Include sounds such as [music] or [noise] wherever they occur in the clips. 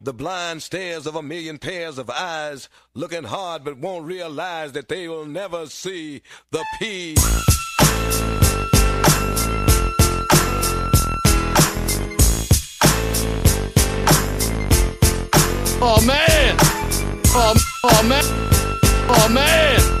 The blind stares of a million pairs of eyes, looking hard but won't realize that they will never see the P. Oh man! Oh, oh man! Oh man!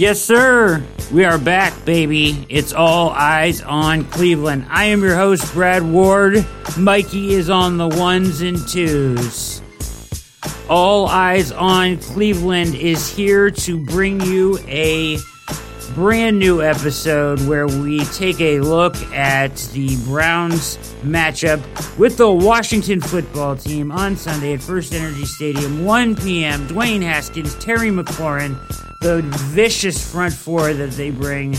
Yes, sir. We are back, baby. It's all eyes on Cleveland. I am your host, Brad Ward. Mikey is on the ones and twos. All Eyes on Cleveland is here to bring you a brand new episode where we take a look at the Browns matchup with the Washington football team on Sunday at First Energy Stadium, 1 p.m. Dwayne Haskins, Terry McLaurin, the vicious front four that they bring.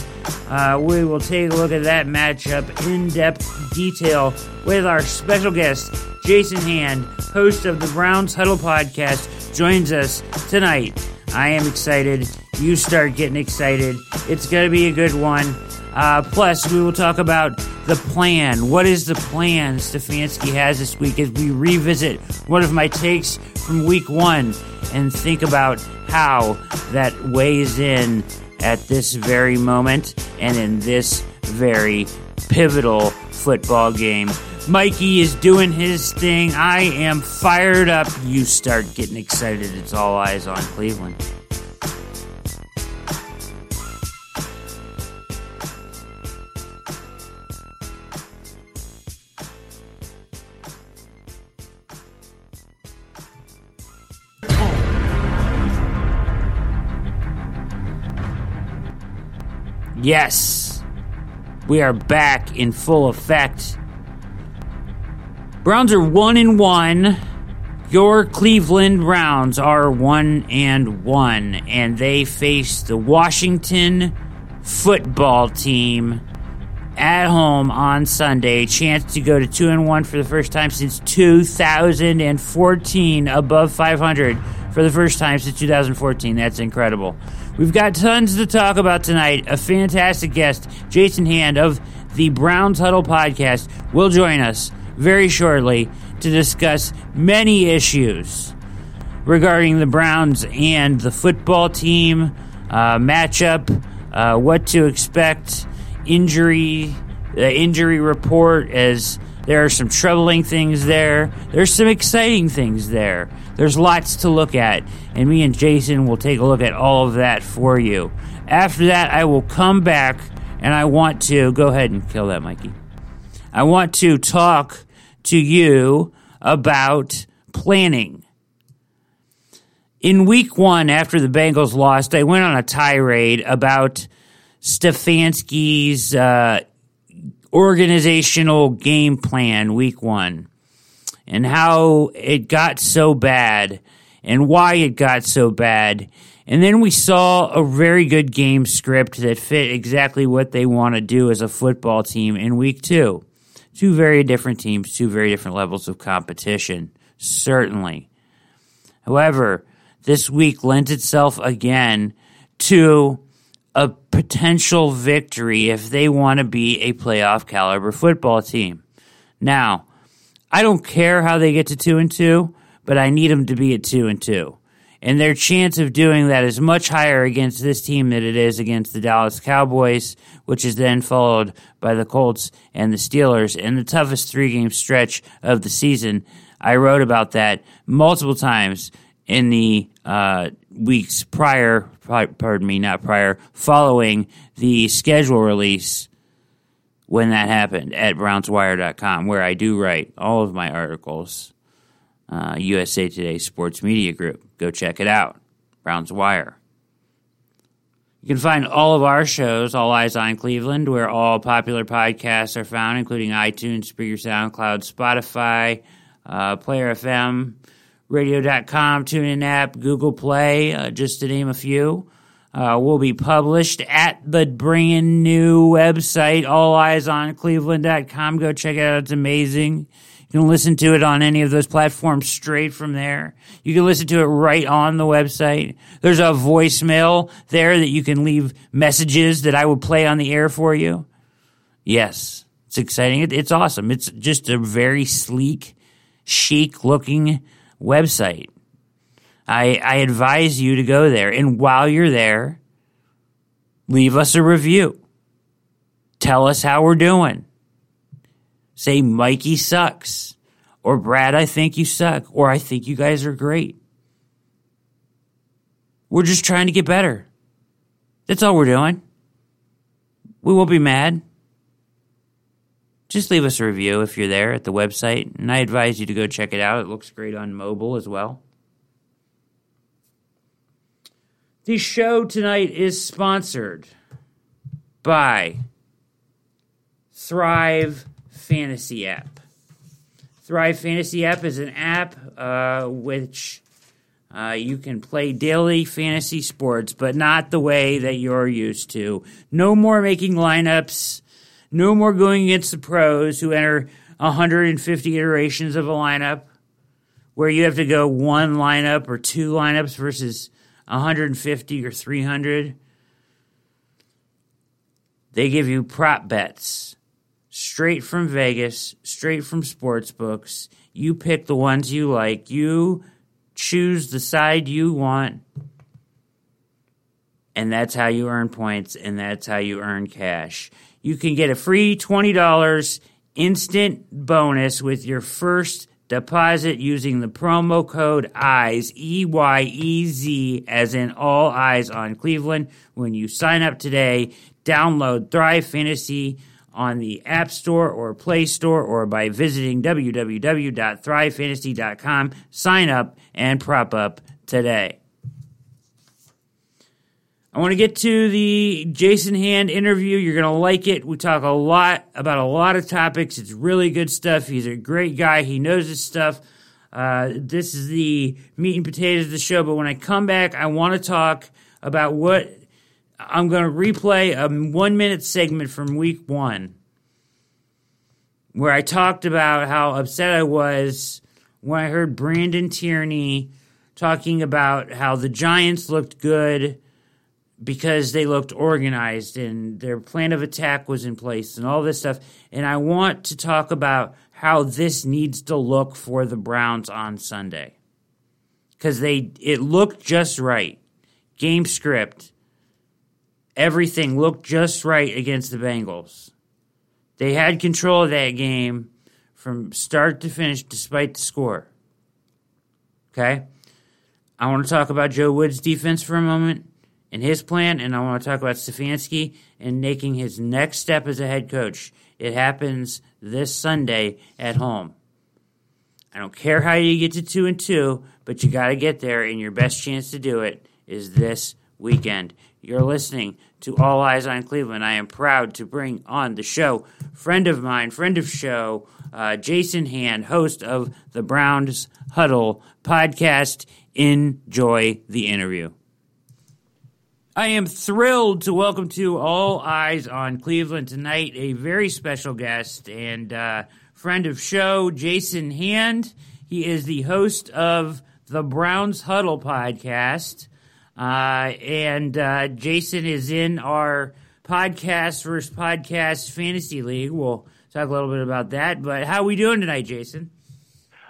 Uh, we will take a look at that matchup in depth detail with our special guest, Jason Hand, host of the Browns Huddle podcast, joins us tonight. I am excited. You start getting excited. It's going to be a good one. Uh, plus, we will talk about the plan. What is the plan Stefanski has this week as we revisit one of my takes from week one and think about how that weighs in at this very moment and in this very pivotal football game. Mikey is doing his thing. I am fired up. You start getting excited. It's all eyes on Cleveland. Yes, we are back in full effect. Browns are one and one. Your Cleveland Browns are one and one, and they face the Washington football team at home on Sunday. Chance to go to two and one for the first time since 2014, above 500 for the first time since 2014. That's incredible. We've got tons to talk about tonight. A fantastic guest, Jason Hand of the Browns Huddle podcast, will join us very shortly to discuss many issues regarding the Browns and the football team, uh, matchup, uh, what to expect, injury, the injury report, as there are some troubling things there. There's some exciting things there. There's lots to look at, and me and Jason will take a look at all of that for you. After that, I will come back and I want to go ahead and kill that, Mikey. I want to talk to you about planning. In week one, after the Bengals lost, I went on a tirade about Stefanski's uh, organizational game plan week one and how it got so bad and why it got so bad. And then we saw a very good game script that fit exactly what they want to do as a football team in week two. Two very different teams, two very different levels of competition, certainly. However, this week lent itself again to a potential victory if they want to be a playoff caliber football team. Now, I don't care how they get to two and two, but I need them to be at two and two. And their chance of doing that is much higher against this team than it is against the Dallas Cowboys, which is then followed by the Colts and the Steelers in the toughest three game stretch of the season. I wrote about that multiple times in the uh, weeks prior, pardon me, not prior, following the schedule release when that happened at brownswire.com, where I do write all of my articles. Uh, USA Today Sports Media Group. Go check it out. Browns Wire. You can find all of our shows, All Eyes on Cleveland, where all popular podcasts are found, including iTunes, Spreaker, SoundCloud, Spotify, uh, Player FM, Radio.com, TuneIn app, Google Play, uh, just to name a few uh, will be published at the brand new website, alleyesoncleveland.com. Go check it out. It's amazing. You can listen to it on any of those platforms straight from there. You can listen to it right on the website. There's a voicemail there that you can leave messages that I will play on the air for you. Yes, it's exciting. It, it's awesome. It's just a very sleek, chic looking website. I, I advise you to go there. And while you're there, leave us a review. Tell us how we're doing. Say, Mikey sucks. Or, Brad, I think you suck. Or, I think you guys are great. We're just trying to get better. That's all we're doing. We won't be mad. Just leave us a review if you're there at the website, and I advise you to go check it out. It looks great on mobile as well. The show tonight is sponsored by Thrive Fantasy app. Thrive Fantasy app is an app uh, which uh, you can play daily fantasy sports, but not the way that you're used to. No more making lineups. No more going against the pros who enter 150 iterations of a lineup where you have to go one lineup or two lineups versus 150 or 300. They give you prop bets straight from Vegas, straight from sports books. You pick the ones you like. You choose the side you want. And that's how you earn points and that's how you earn cash. You can get a free $20 instant bonus with your first deposit using the promo code EYES, E Y E Z, as in all eyes on Cleveland. When you sign up today, download Thrive Fantasy on the App Store or Play Store or by visiting www.thrivefantasy.com. Sign up and prop up today. I want to get to the Jason Hand interview. You're going to like it. We talk a lot about a lot of topics. It's really good stuff. He's a great guy. He knows his stuff. Uh, this is the meat and potatoes of the show. But when I come back, I want to talk about what I'm going to replay a one minute segment from week one where I talked about how upset I was when I heard Brandon Tierney talking about how the Giants looked good because they looked organized and their plan of attack was in place and all this stuff. And I want to talk about how this needs to look for the Browns on Sunday. Because they it looked just right. Game script. Everything looked just right against the Bengals. They had control of that game from start to finish despite the score. Okay? I want to talk about Joe Woods' defense for a moment and his plan, and I want to talk about Stefanski and making his next step as a head coach. It happens this Sunday at home. I don't care how you get to two and two, but you got to get there, and your best chance to do it is this weekend. You're listening to All Eyes on Cleveland. I am proud to bring on the show friend of mine, friend of show, uh, Jason Hand, host of the Browns Huddle podcast. Enjoy the interview. I am thrilled to welcome to All Eyes on Cleveland tonight a very special guest and uh, friend of show, Jason Hand. He is the host of the Browns Huddle podcast. Uh, and uh, Jason is in our podcast versus podcast fantasy league. We'll talk a little bit about that. But how are we doing tonight, Jason?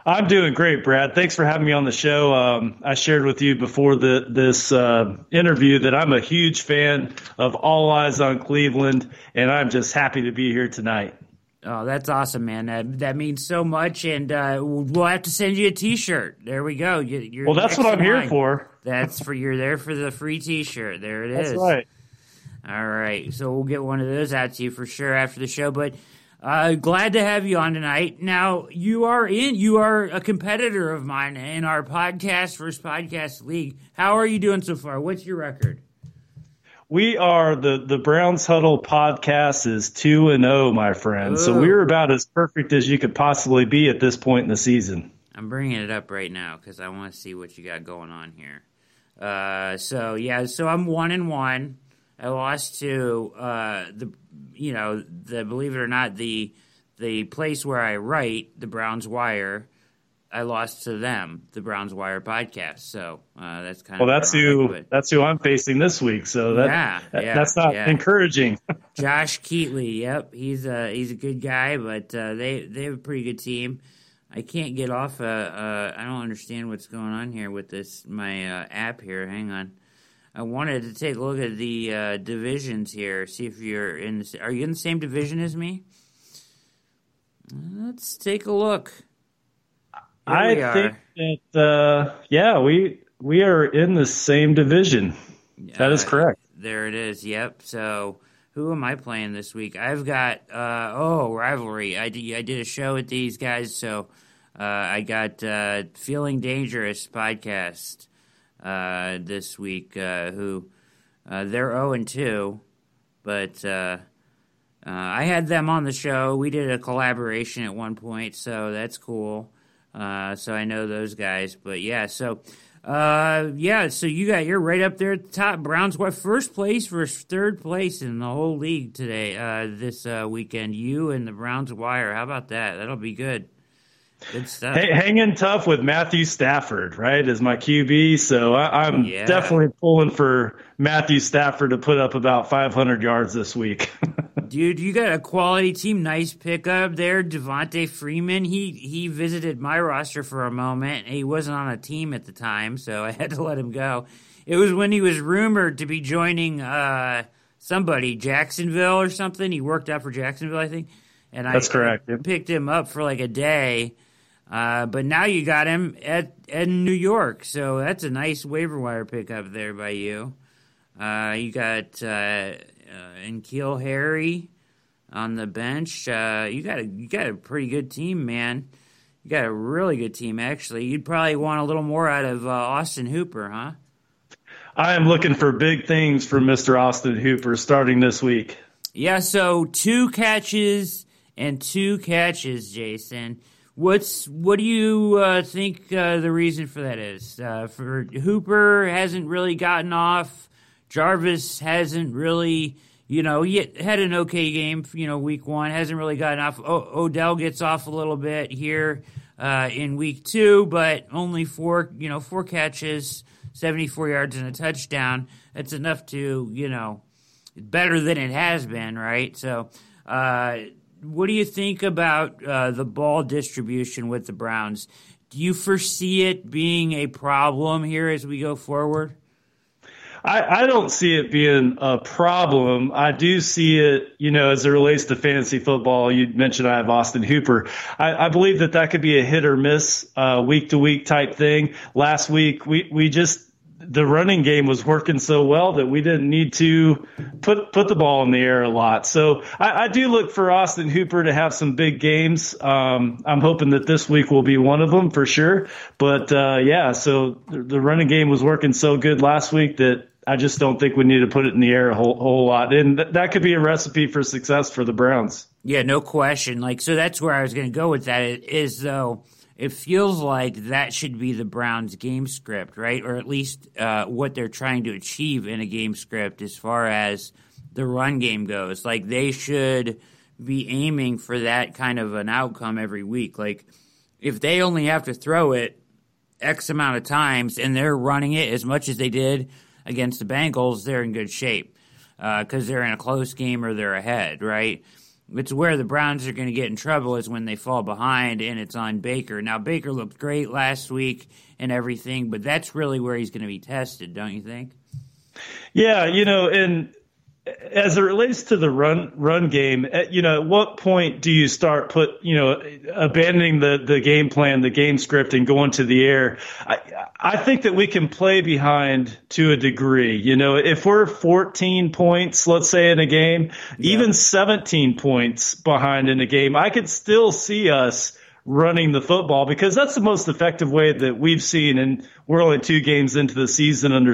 I'm doing great, Brad. Thanks for having me on the show. Um, I shared with you before the, this uh, interview that I'm a huge fan of All Eyes on Cleveland, and I'm just happy to be here tonight. Oh, that's awesome, man. That, that means so much, and uh, we'll have to send you a T-shirt. There we go. You, well, that's what I'm here for. That's for you're there for the free T-shirt. There it that's is. That's right. All right, so we'll get one of those out to you for sure after the show. But uh, glad to have you on tonight. Now you are in. You are a competitor of mine in our podcast versus podcast league. How are you doing so far? What's your record? We are the the Browns Huddle podcast is two and zero, oh, my friend. Ooh. So we're about as perfect as you could possibly be at this point in the season. I'm bringing it up right now because I want to see what you got going on here. Uh, so yeah, so I'm one and one. I lost to uh, the you know the believe it or not the the place where I write, the Browns Wire, I lost to them, the Browns Wire podcast. So uh, that's kind well, of that's who but that's who I'm facing this week. So that, Yeah, that- yeah, that's not yeah. encouraging. [laughs] Josh Keatley. Yep, he's a he's a good guy, but uh, they they have a pretty good team. I can't get off. Uh, uh, I don't understand what's going on here with this my uh, app here. Hang on. I wanted to take a look at the uh, divisions here. See if you're in. The, are you in the same division as me? Let's take a look. Here I think that uh, yeah, we we are in the same division. That is Uh, correct. There it is. Yep. So who am I playing this week? I've got uh, oh rivalry. I did, I did a show with these guys. So uh, I got uh, feeling dangerous podcast uh, this week. Uh, who uh, they're zero and two, but. Uh, I had them on the show. We did a collaboration at one point, so that's cool. So I know those guys. But yeah, so uh, yeah, so you got you're right up there at the top. Browns what first place versus third place in the whole league today. Uh, this uh, weekend, you and the Browns wire. How about that? That'll be good. Good stuff. Hey, hanging tough with Matthew Stafford, right, is my QB. So I, I'm Yeah. definitely pulling for Matthew Stafford to put up about 500 yards this week. [laughs] Dude, you got a quality team. Nice pickup there, Devonta Freeman. He he visited my roster for a moment. He wasn't on a team at the time, so I had to let him go. It was when he was rumored to be joining uh, somebody, Jacksonville or something. He worked out for Jacksonville, I think. And I That's correct, yep. picked him up for like a day. Uh, but now you got him at, at New York, so that's a nice waiver wire pickup there by you. Uh, you got uh, uh, N'Keal Harry on the bench. Uh, you got a you got a pretty good team, man. You got a really good team, actually. You'd probably want a little more out of uh, Austin Hooper, huh? I am looking for big things from Mr. Austin Hooper starting this week. Yeah. So two catches and two catches, Jason. What's what do you uh, think uh, the reason for that is? Uh, for Hooper hasn't really gotten off. Jarvis hasn't really, you know, he had an okay game, you know, week one. Hasn't really gotten off. O- Odell gets off a little bit here uh, in week two, but only four, you know, four catches, 74 yards and a touchdown. That's enough to, you know, better than it has been, right? So, uh, what do you think about uh, the ball distribution with the Browns? Do you foresee it being a problem here as we go forward? I, I don't see it being a problem. I do see it, you know, as it relates to fantasy football. You mentioned I have Austin Hooper. I, I believe that that could be a hit or miss, uh, week to week type thing. Last week, we, we just, the running game was working so well that we didn't need to put put the ball in the air a lot. So I, I do look for Austin Hooper to have some big games. Um, I'm hoping that this week will be one of them for sure. But uh, yeah, so the, running game was working so good last week that I just don't think we need to put it in the air a whole, whole lot. And th- that could be a recipe for success for the Browns. Yeah, no question. Like, so that's where I was going to go with that. Is though, it feels like that should be the Browns' game script, right? Or at least uh, what they're trying to achieve in a game script as far as the run game goes. Like, they should be aiming for that kind of an outcome every week. Like, if they only have to throw it X amount of times and they're running it as much as they did against the Bengals, they're in good shape because they're in a close game or they're ahead, right? It's where the Browns are going to get in trouble is when they fall behind and it's on Baker. Now, Baker looked great last week and everything, but that's really where he's going to be tested, don't you think? Yeah, you know, and as it relates to the run run game, at, you know, at what point do you start put, you know, abandoning the the game plan, the game script, and going to the air? I I think that we can play behind to a degree. You know, if we're 14 points, let's say in a game, even 17 points behind in a game, I could still see us running the football because that's the most effective way that we've seen. And we're only two games into the season under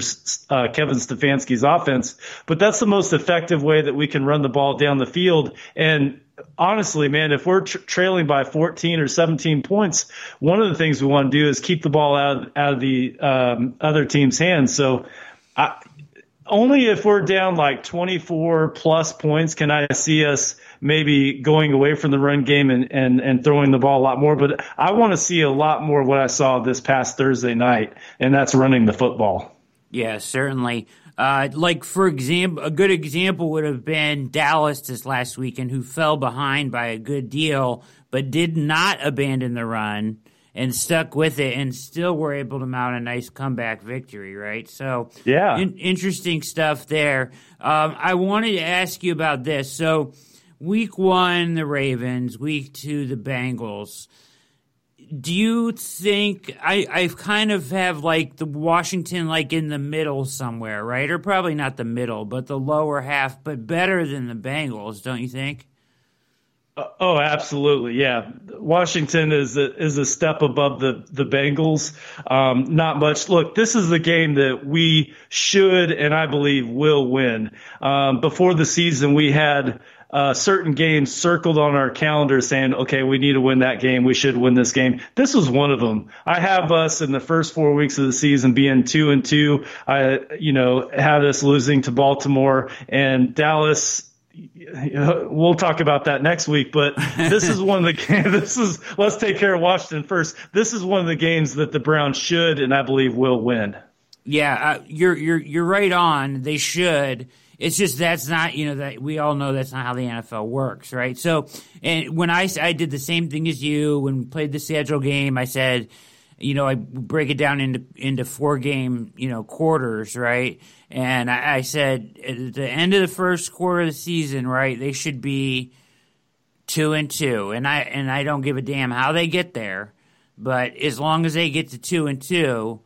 uh, Kevin Stefanski's offense, but that's the most effective way that we can run the ball down the field. And honestly, man, if we're tra- trailing by 14 or 17 points, one of the things we want to do is keep the ball out, out of the um, other team's hands. So I, only if we're down like 24 plus points can I see us maybe going away from the run game and, and, and throwing the ball a lot more. But I want to see a lot more of what I saw this past Thursday night, and that's running the football. Yeah, certainly. Uh, like for example, a good example would have been Dallas this last weekend, who fell behind by a good deal, but did not abandon the run and stuck with it, and still were able to mount a nice comeback victory. Right. So yeah, in- interesting stuff there. Um, I wanted to ask you about this. So week one, the Ravens. Week two, the Bengals do you think I I kind of have like the Washington like in the middle somewhere, right? Or probably not the middle, but the lower half, but better than the Bengals, don't you think? Uh, oh, absolutely, yeah. Washington is a, is a step above the the Bengals. Um, not much. Look, this is the game that we should and I believe will win. Um, before the season, we had uh, certain games circled on our calendar saying, okay, we need to win that game. We should win this game. This was one of them. I have us in the first four weeks of the season being two and two. I, you know, had us losing to Baltimore and Dallas we'll talk about that next week. But this is one of the [laughs] games. This is let's take care of Washington first. This is one of the games that the Browns should and I believe will win. Yeah, uh, you're you're you're right on. They should. It's just that's not you know that we all know that's not how the NFL works, right? So, and when I I did the same thing as you when we played the schedule game, I said, you know, I break it down into into four game you know quarters, right? And I, I said at the end of the first quarter of the season, right, they should be two and two, and I and I don't give a damn how they get there, but as long as they get to two and two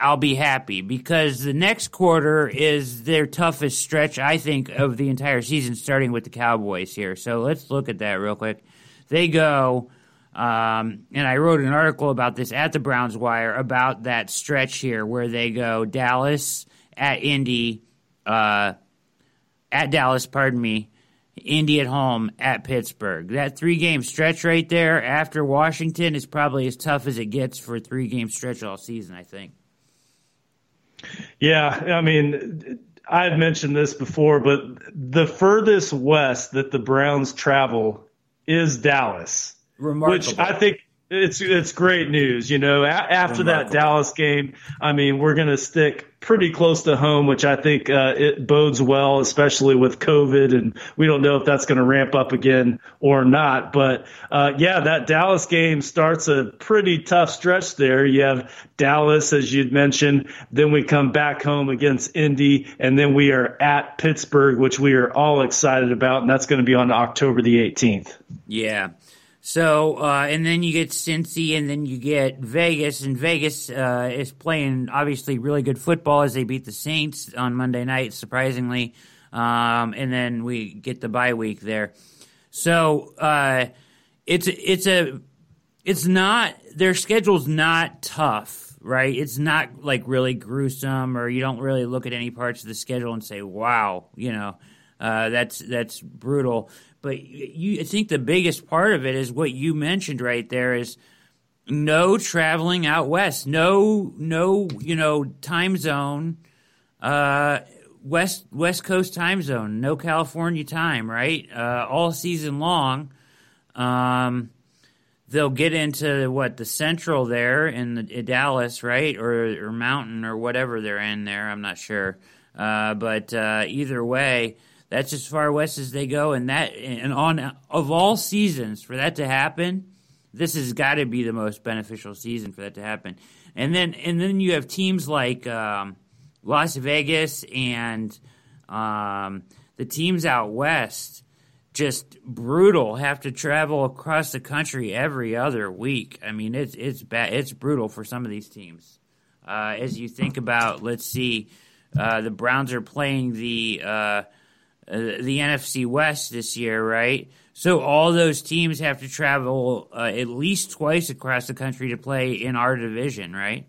I'll be happy because the next quarter is their toughest stretch, I think, of the entire season, starting with the Cowboys here. So let's look at that real quick. They go, um, and I wrote an article about this at the Browns Wire about that stretch here where they go Dallas at Indy, uh, at Dallas, pardon me, Indy at home at Pittsburgh. That three game stretch right there after Washington is probably as tough as it gets for a three game stretch all season, I think. Yeah, I mean, I've mentioned this before, but the furthest west that the Browns travel is Dallas, Remarkable. which I think it's it's great news. You know, a- after that Dallas game, I mean, we're going to stick pretty close to home, which I think uh, it bodes well, especially with COVID, and we don't know if that's going to ramp up again or not. But uh, yeah, that Dallas game starts a pretty tough stretch there. You have Dallas, as you'd mentioned, then we come back home against Indy, and then we are at Pittsburgh, which we are all excited about, and that's going to be on October the 18th. Yeah. So, uh, and then you get Cincy, and then you get Vegas, and Vegas uh, is playing obviously really good football as they beat the Saints on Monday night, surprisingly. Um, and then we get the bye week there. So uh, it's it's a it's not their schedule's not tough, right? It's not like really gruesome, or you don't really look at any parts of the schedule and say, "Wow," you know, uh, that's that's brutal. But you, I think the biggest part of it is what you mentioned right there is no traveling out west, no no you know time zone, uh, west west coast time zone, no California time, right? Uh, all season long. Um, they'll get into what the central there in, the, in Dallas, right, or or Mountain or whatever they're in there. I'm not sure, uh, but uh, either way, that's as far west as they go, and that and on of all seasons for that to happen, this has got to be the most beneficial season for that to happen. And then and then you have teams like um, Las Vegas and um, the teams out west just brutal have to travel across the country every other week i mean it's it's bad it's brutal for some of these teams uh, as you think about let's see uh, the browns are playing the uh, uh the nfc west this year right so all those teams have to travel uh, at least twice across the country to play in our division right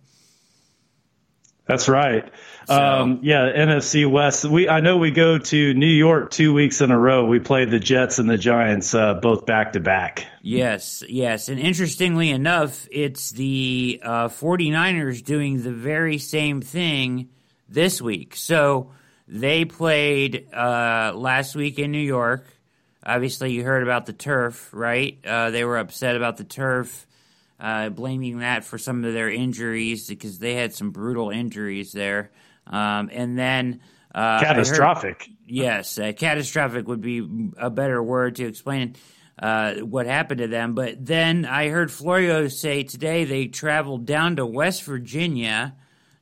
That's right. So- Um, yeah, NFC West. We I know we go to New York two weeks in a row. We play the Jets and the Giants uh, both back to back. Yes, yes. And interestingly enough, it's the uh, 49ers doing the very same thing this week. So they played uh, last week in New York. obviously you heard about the turf, right? Uh, they were upset about the turf, uh, blaming that for some of their injuries because they had some brutal injuries there. Um, and then uh, catastrophic. Heard, yes, uh, catastrophic would be a better word to explain uh, what happened to them. But then I heard Florio say today they traveled down to West Virginia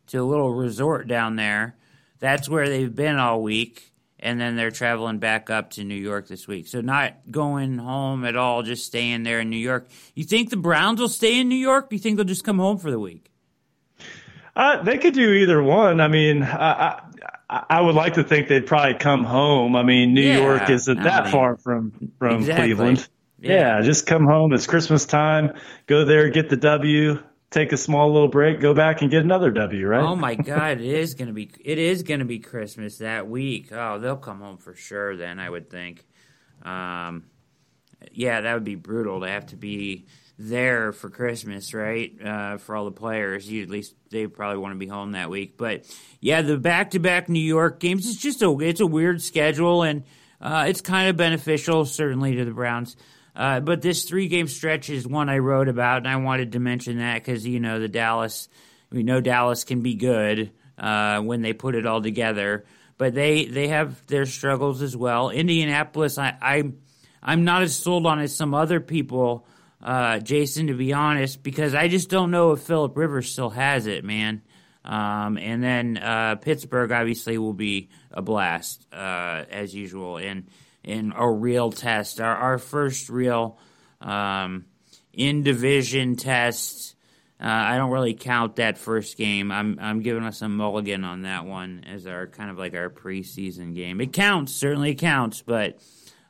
to a little resort down there. That's where they've been all week. And then they're traveling back up to New York this week. So, not going home at all, just staying there in New York. You think the Browns will stay in New York? Do you think they'll just come home for the week? Uh, they could do either one. I mean, I, I, I, would like to think they'd probably come home. I mean, New yeah, York isn't that mean, far from from exactly. Cleveland. Yeah. yeah, just come home. It's Christmas time. Go there, get the W take a small little break, go back and get another W, right? Oh my God, it is gonna be it is gonna be Christmas that week. Oh, they'll come home for sure. Then I would think. Um, yeah, that would be brutal to have to be there for Christmas, right? Uh, for all the players, you, at least they probably want to be home that week. But yeah, the back-to-back New York games. It's just a it's a weird schedule, and uh, it's kind of beneficial certainly to the Browns. Uh, but this three game stretch is one I wrote about, and I wanted to mention that because, you know, the Dallas, we know Dallas can be good uh, when they put it all together, but they, they have their struggles as well. Indianapolis, I, I, I'm not as sold on as some other people, uh, Jason, to be honest, because I just don't know if Philip Rivers still has it, man. Um, and then uh, Pittsburgh obviously will be a blast uh, as usual, and in a real test, our, our first real um, in division test. Uh, I don't really count that first game. I'm I'm giving us a mulligan on that one as our kind of like our preseason game. It counts, certainly counts, but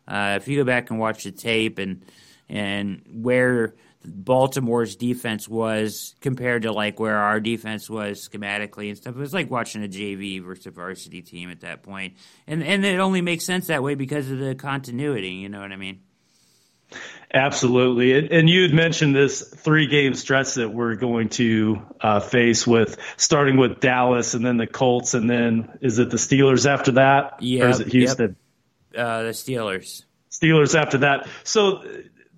uh, if you go back and watch the tape and and where Baltimore's defense was compared to like where our defense was schematically and stuff. It was like watching a JV versus a varsity team at that. And and it only makes sense that way because of the continuity, you know what I mean? Absolutely. And you had mentioned this three game stretch that we're going to uh, face with starting with Dallas and then the Colts and then is it the Steelers after that? Yeah. Or is it Houston? Yep. Uh, the Steelers. Steelers after that. So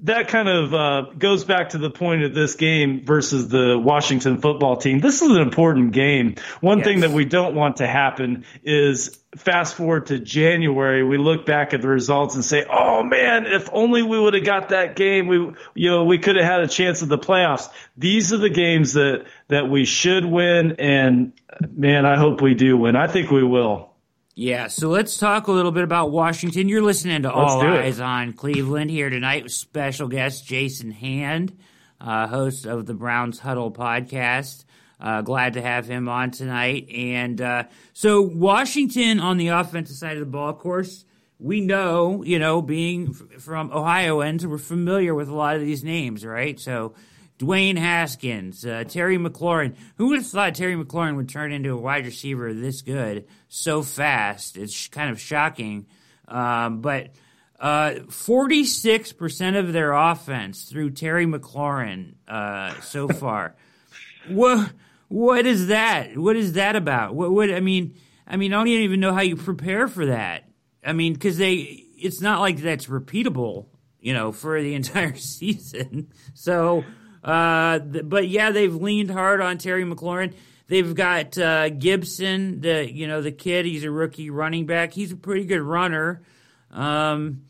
that kind of uh, goes back to the point of this game versus the Washington football team. This is an important game. One yes. thing that we don't want to happen is fast forward to January, we look back at the results and say, "Oh man, if only we would have got that game, we you know we could have had a chance at the playoffs." These are the games that that we should win, and man, I hope we do win. I think we will. Yeah, so let's talk a little bit about Washington. You're listening to let's All Eyes it. on Cleveland here tonight with special guest Jason Hand, uh, host of the Browns Huddle podcast. Uh, glad to have him on tonight. And uh, so, Washington on the offensive side of the ball, of course, we know, you know, being f- from Ohioans, we're familiar with a lot of these names, right? So, Dwayne Haskins, uh, Terry McLaurin. Who would have thought Terry McLaurin would turn into a wide receiver this good so fast? It's sh- kind of shocking. Um, but uh, 46% of their offense through Terry McLaurin uh, so [laughs] far. what, what is that? What is that about? What, what, I mean, I mean, I don't even know how you prepare for that. I mean, because they, it's not like that's repeatable, you know, for the entire [laughs] season. So, uh, but yeah, they've leaned hard on Terry McLaurin. They've got uh, Gibson, the you know the kid. He's a rookie running back. He's a pretty good runner. Um,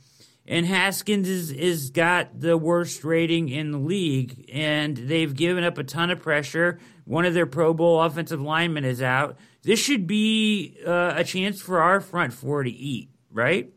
and Haskins is is got the worst rating in the league, and they've given up a ton of pressure. One of their Pro Bowl offensive linemen is out. This should be uh, a chance for our front four to eat, right?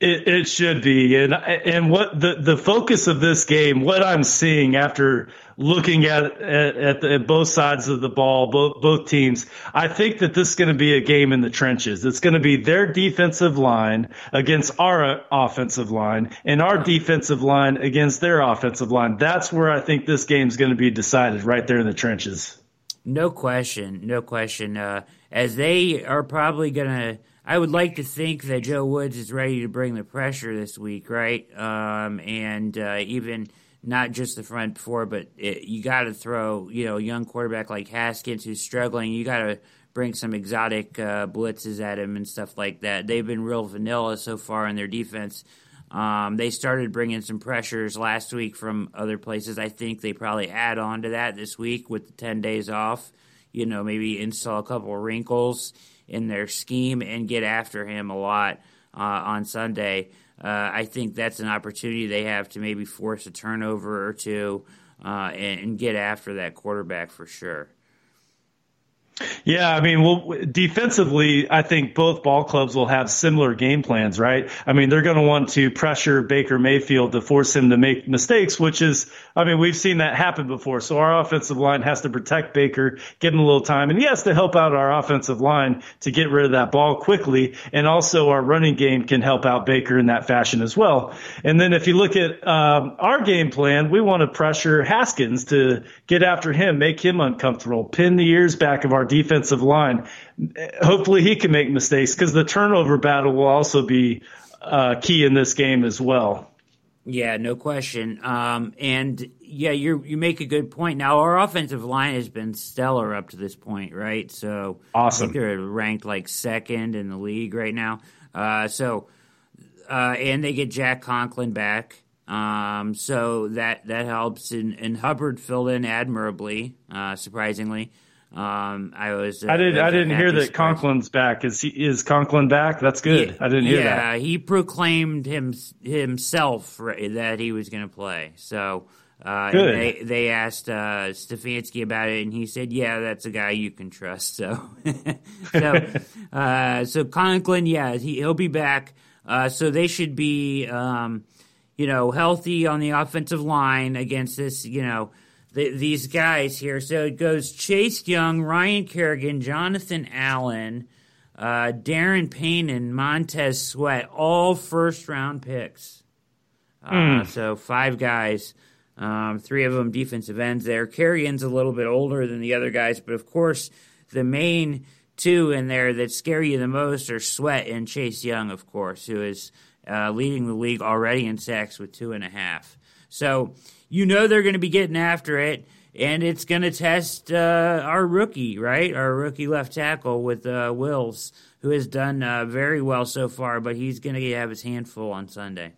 It, it, should be, and and what the the focus of this game, what I'm seeing after looking at at, at, the, at both sides of the ball, both both teams, I think that this is going to be a game in the trenches. It's going to be their defensive line against our offensive line, and our defensive line against their offensive line. That's where I think this game is going to be decided, right there in the trenches. No question, no question. Uh, as they are probably going to I would like to think that Joe Woods is ready to bring the pressure this week, right? Um, and uh, even not just the front four, but it, you got to throw, you know, a young quarterback like Haskins who's struggling. You got to bring some exotic uh, blitzes at him and stuff like that. They've been real vanilla so far in their defense. Um, they started bringing some pressures last week from other places. I think they probably add on to that this week with the 10 days off. You know, maybe install a couple of wrinkles in their scheme and get after him a lot uh, on Sunday. Uh, I think that's an opportunity they have to maybe force a turnover or two uh, and, and get after that quarterback for sure. Yeah, I mean, well, defensively, I think both ball clubs will have similar game plans, right? I mean, they're going to want to pressure Baker Mayfield to force him to make mistakes, which is, I mean, we've seen that happen before. So our offensive line has to protect Baker, give him a little time, and he has to help out our offensive line to get rid of that ball quickly. And also our running game can help out Baker in that fashion as well. And then if you look at um, our game plan, we want to pressure Haskins to get after him, make him uncomfortable, pin the ears back of our defensive line. Hopefully, he can make mistakes because the turnover battle will also be uh, key in this game as well. Yeah, no question. Um, and yeah, you you make a good point. Now our offensive line has been stellar up to this point, right? So awesome. they're ranked like second in the league right now. Uh, so uh, and they get Jack Conklin back. Um, so that that helps, and, and Hubbard filled in admirably, uh, surprisingly. Um, I was. Uh, I did. I didn't hear that surprised. Conklin's back. Is he? Is Conklin back? That's good. Yeah, I didn't hear yeah, that. he proclaimed him himself that he was going to play. So uh, Good. they they asked uh, Stefanski about it, and he said, "Yeah, that's a guy you can trust." [laughs] So, so, [laughs] uh, so Conklin, yeah, he, he'll be back. Uh, so they should be, um, you know, healthy on the offensive line against this, you know. Th these guys here. So it goes Chase Young, Ryan Kerrigan, Jonathan Allen, uh, Daron Payne, and Montez Sweat, all first round picks. Uh, So five guys, um, three of them defensive ends there. Kerrigan's a little bit older than the other guys, but of course, the main two in there that scare you the most are Sweat and Chase Young, of course, who is uh, leading the league already in sacks with two and a half. So you know they're going to be getting after it, and it's going to test uh, our rookie, right? Our rookie left tackle with uh, Wills, who has done uh, very well so far, but he's going to have his handful on Sunday.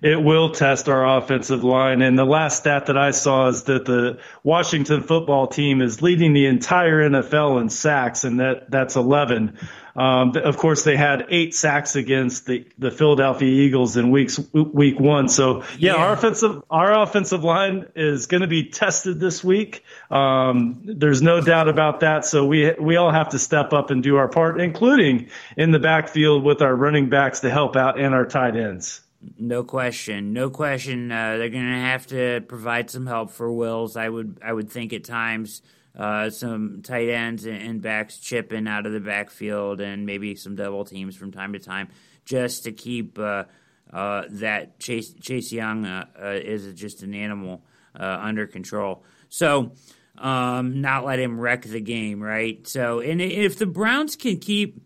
It will test our offensive line. And the last stat that I saw is that the Washington football team is leading the entire NFL in sacks, and that that's 11. Um, of course, they had eight sacks against the, the Philadelphia Eagles in weeks week one. So yeah, Yeah. our offensive our offensive line is going to be tested this week. Um, there's no doubt about that. So we we all have to step up and do our part, including in the backfield with our running backs to help out and our tight ends. No question, no question. Uh, they're going to have to provide some help for Wills. I would, I would think at times uh, some tight ends and, backs chipping out of the backfield, and maybe some double teams from time to time, just to keep uh, uh, that Chase Chase Young uh, uh, is just an animal uh, under control. So. Um, not let him wreck the game, right? So, and if the Browns can keep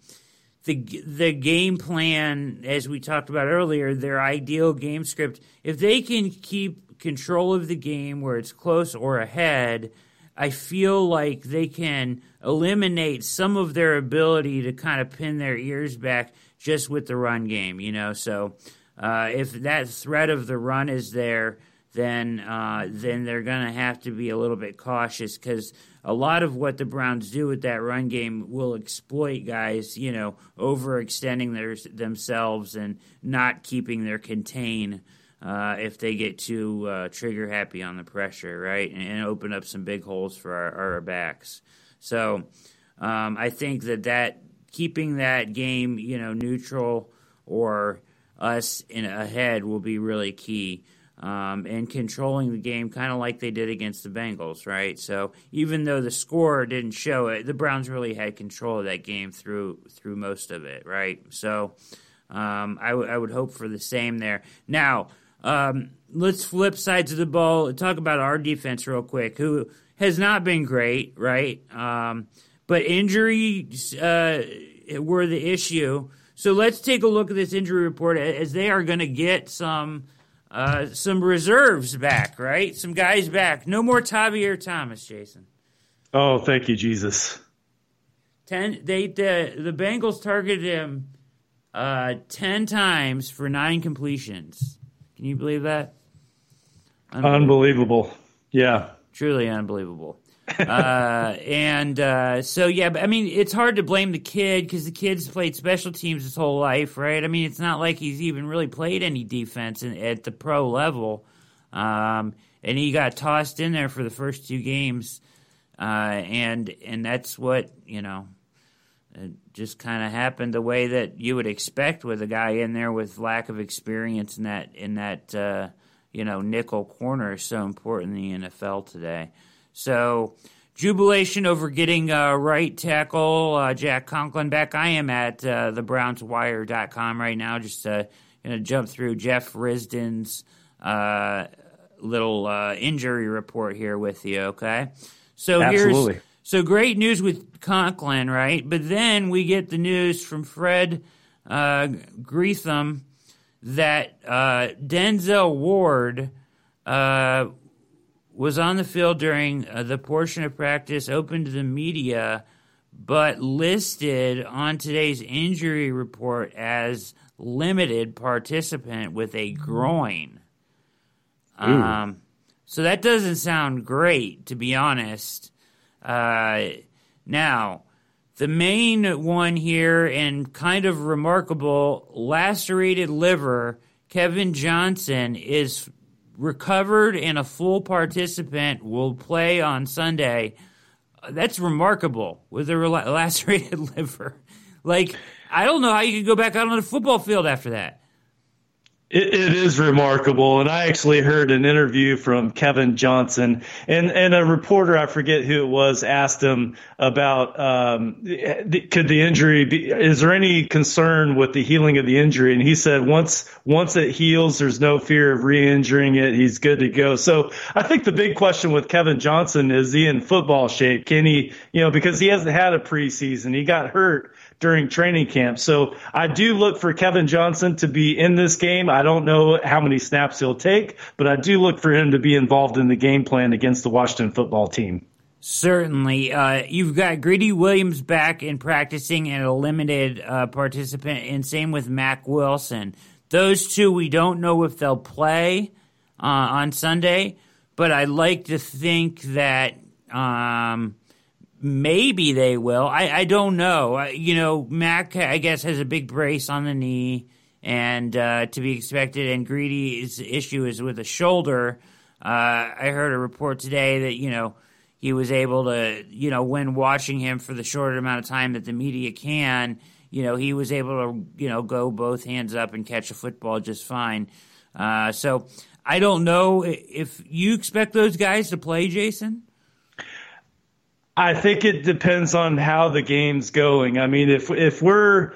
the the game plan as we talked about earlier, their ideal game script, if they can keep control of the game where it's close or ahead, I feel like they can eliminate some of their ability to kind of pin their ears back just with the run game, you know. So uh, if that threat of the run is there, then uh, then they're going to have to be a little bit cautious because a lot of what the Browns do with that run game will exploit guys, you know, overextending their, themselves and not keeping their contain uh, if they get too uh, trigger happy on the pressure, right, and, and open up some big holes for our, our backs. So um, I think that that keeping that game, you know, neutral or us in ahead will be really key um, and controlling the game, kind of like they did against the Bengals, right? So even though the score didn't show it, the Browns really had control of that game through through most of it, right? So um, I, w- I would hope for the same there. Now um, let's flip sides of the ball. Talk about our defense real quick, who has not been great, right? Um, but injuries uh, were the issue. So let's take a look at this injury report as they are going to get some uh, some reserves back, right? Some guys back. No more Tavierre Thomas, Jason. Oh, thank you, Jesus. Ten. They the the Bengals targeted him uh, ten times for nine completions. Can you believe that? Unbelievable. Yeah. Truly unbelievable. uh, [laughs] and uh, so yeah, but I mean, it's hard to blame the kid because the kid's played special teams his whole life, right? I mean, it's not like he's even really played any defense in, at the pro level, um, and he got tossed in there for the first two games, uh, and and that's what you know. It just kind of happened the way that you would expect with a guy in there with lack of experience in that in that uh, you know nickel corner is so important in the NFL today. So, jubilation over getting uh, right tackle uh, Jack Conklin back. I am at uh, thebrownswire.com right now, just to jump through Jeff Risdon's uh, little uh, injury report here with you, okay? So, Absolutely. here's. So great news with Conklin, right? But then we get the news from Fred uh, Greetham that uh, Denzel Ward uh, was on the field during uh, the portion of practice open to the media, but listed on today's injury report as limited participant with a groin. Um, so that doesn't sound great, to be honest. Uh, now, the main one here, and kind of remarkable, lacerated liver. Kevin Johnson is recovered and a full participant will play on Sunday. That's remarkable with a [laughs] lacerated liver. Like, I don't know how you could go back out on the football field after that. It, it is remarkable, and I actually heard an interview from Kevin Johnson, and and a reporter I forget who it was asked him about um, could the injury be? Is there any concern with the healing of the injury? And he said once once it heals, there's no fear of re-injuring it. He's good to go. So I think the big question with Kevin Johnson is he in football shape? Can he, you know, because he hasn't had a preseason, he got hurt during training camp. So I do look for Kevin Johnson to be in this game. I don't know how many snaps he'll take, but I do look for him to be involved in the game plan against the Washington football team. Certainly. Uh, you've got Greedy Williams back and practicing and a limited uh, participant, and same with Mac Wilson. Those two, we don't know if they'll play uh, on Sunday, but I like to think that. Um, maybe they will. I, I don't know. You know, Mac, I guess, has a big brace on the knee and uh, to be expected. And Greedy's issue is with the shoulder. Uh, I heard a report today that, you know, he was able to, you know, when watching him for the shorter amount of time that the media can, you know, he was able to, you know, go both hands up and catch a football just fine. Uh, so I don't know if you expect those guys to play, Jason. I think it depends on how the game's going. I mean, if if we're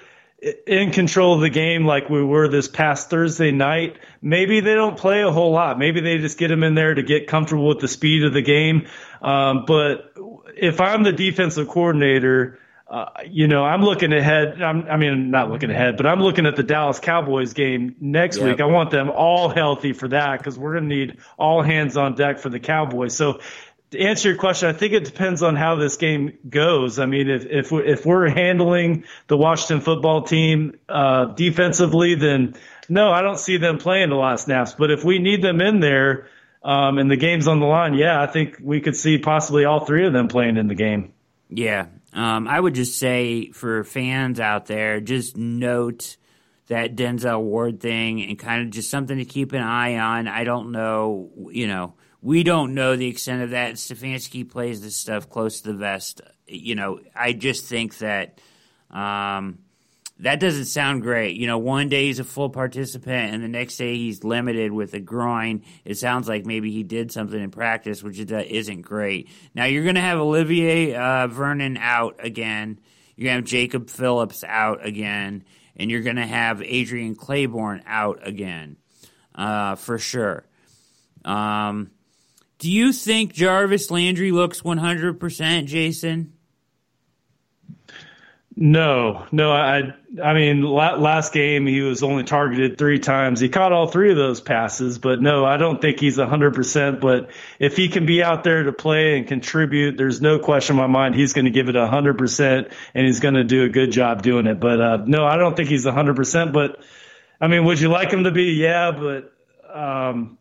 in control of the game like we were this past Thursday night, maybe they don't play a whole lot. Maybe they just get them in there to get comfortable with the speed of the game. Um, but if I'm the defensive coordinator, uh, you know, I'm looking ahead. I'm, i mean, not looking ahead, but I'm looking at the Dallas Cowboys game next yep. week. I want them all healthy for that because we're going to need all hands on deck for the Cowboys. So to answer your question, I think it depends on how this game goes. I mean, if if we're, if we're handling the Washington football team uh, defensively, then no, I don't see them playing a lot of snaps. But if we need them in there um, and the game's on the line, yeah, I think we could see possibly all three of them playing in the game. Yeah, um, I would just say for fans out there, just note that Denzel Ward thing and kind of just something to keep an eye on. I don't know, you know we don't know the extent of that. Stefanski plays this stuff close to the vest. You know, I just think that um, that doesn't sound great. You know, one day he's a full participant, and the next day he's limited with a groin. It sounds like maybe he did something in practice, which isn't great. Now you're going to have Olivier uh, Vernon out again. You're going to have Jacob Phillips out again, and you're going to have Adrian Clayborn out again, uh, for sure. Um, do you think Jarvis Landry looks 100%, Jason? No, no. I, I mean, last game he was only targeted three times. He caught all three of those passes, but no, I don't think he's hundred percent. But if he can be out there to play and contribute, there's no question in my mind he's going to give it hundred percent, and he's going to do a good job doing it. But uh, no, I don't think he's hundred percent. But I mean, would you like him to be? Yeah, but um,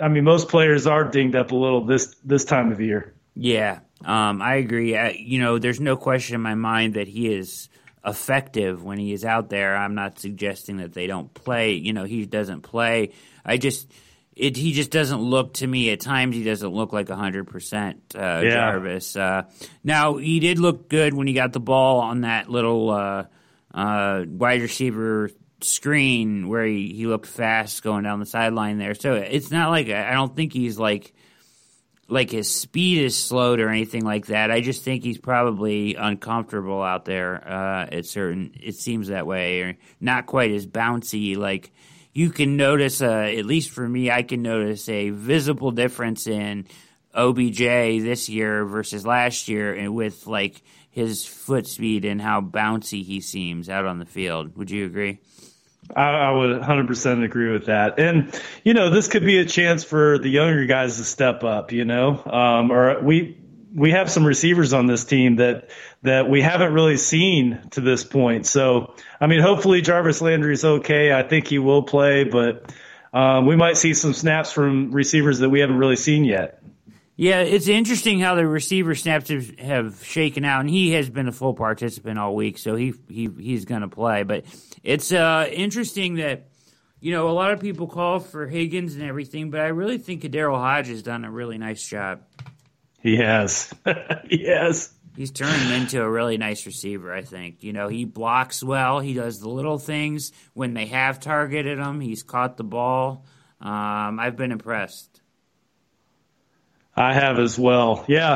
I mean, most players are dinged up a little this this time of year. Yeah, um, I agree. I, you know, there's no question in my mind that he is effective when he is out there. I'm not suggesting that they don't play. You know, he doesn't play. I just. It, he just doesn't look to me at times. He doesn't look like hundred uh, percent Jarvis. Uh, now he did look good when he got the ball on that little uh, uh, wide receiver screen where he, he looked fast going down the sideline there. So it's not like I don't think he's like like his speed is slowed or anything like that. I just think he's probably uncomfortable out there. Uh, at certain, it seems that way, or not quite as bouncy. Like you can notice, uh, at least for me, I can notice a visible difference in OBJ this year versus last year, and with like his foot speed and how bouncy he seems out on the field. Would you agree? I, I, would 100% agree with that. And, you know, this could be a chance for the younger guys to step up, you know, um, or we, we have some receivers on this team that, that we haven't really seen to this point. So, I mean, hopefully Jarvis Landry's okay. I think he will play, but, um, we might see some snaps from receivers that we haven't really seen yet. Yeah, it's interesting how the receiver snaps have, have shaken out, and he has been a full participant all week, so he he he's going to play. But it's uh, interesting that you know a lot of people call for Higgins and everything, but I really think KhaDarel Hodge has done a really nice job. He has, [laughs] he has. He's turned him into a really nice receiver. I think you know he blocks well. He does the little things when they have targeted him. He's caught the ball. Um, I've been impressed. I have as well. Yeah.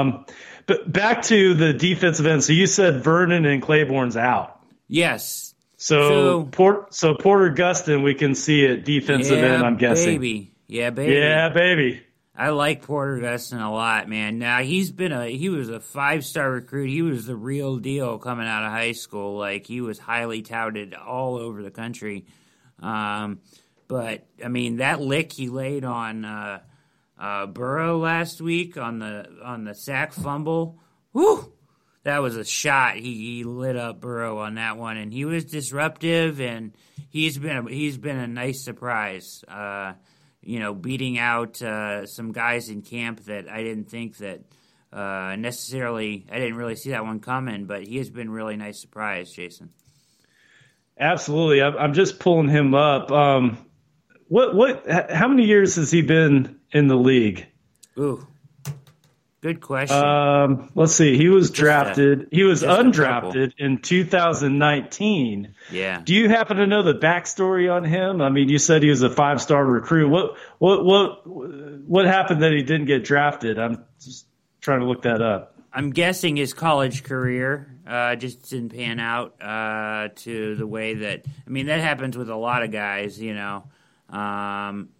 Um, but back to the defensive end. So you said Vernon and Clayborn's out. Yes. So, so Port, so Porter Gustin, we can see at defensive yeah, end. I'm guessing. Baby. Yeah, baby. Yeah, baby. I like Porter Gustin a lot, man. Now he's been a he was a five star recruit. He was the real deal coming out of high school. Like he was highly touted all over the country. Um, but I mean that lick he laid on. Uh, uh, Burrow last week on the on the sack fumble. Whew, that was a shot. He, he lit up Burrow on that one, and he was disruptive, and he's been a, he's been a nice surprise. Uh, you know, beating out uh, some guys in camp that I didn't think that uh, necessarily. I didn't really see that one coming, but he has been really nice surprise, Jason. Absolutely, I'm just pulling him up. Um, what what? How many years has he been in the league? Ooh, good question. Um, let's see. He was drafted. A, he was undrafted in 2019. Yeah. Do you happen to know the backstory on him? I mean, you said he was a five star recruit. What what what what happened that he didn't get drafted? I'm just trying to look that up. I'm guessing his college career uh, just didn't pan out uh, to the way that. I mean, that happens with a lot of guys. You know um,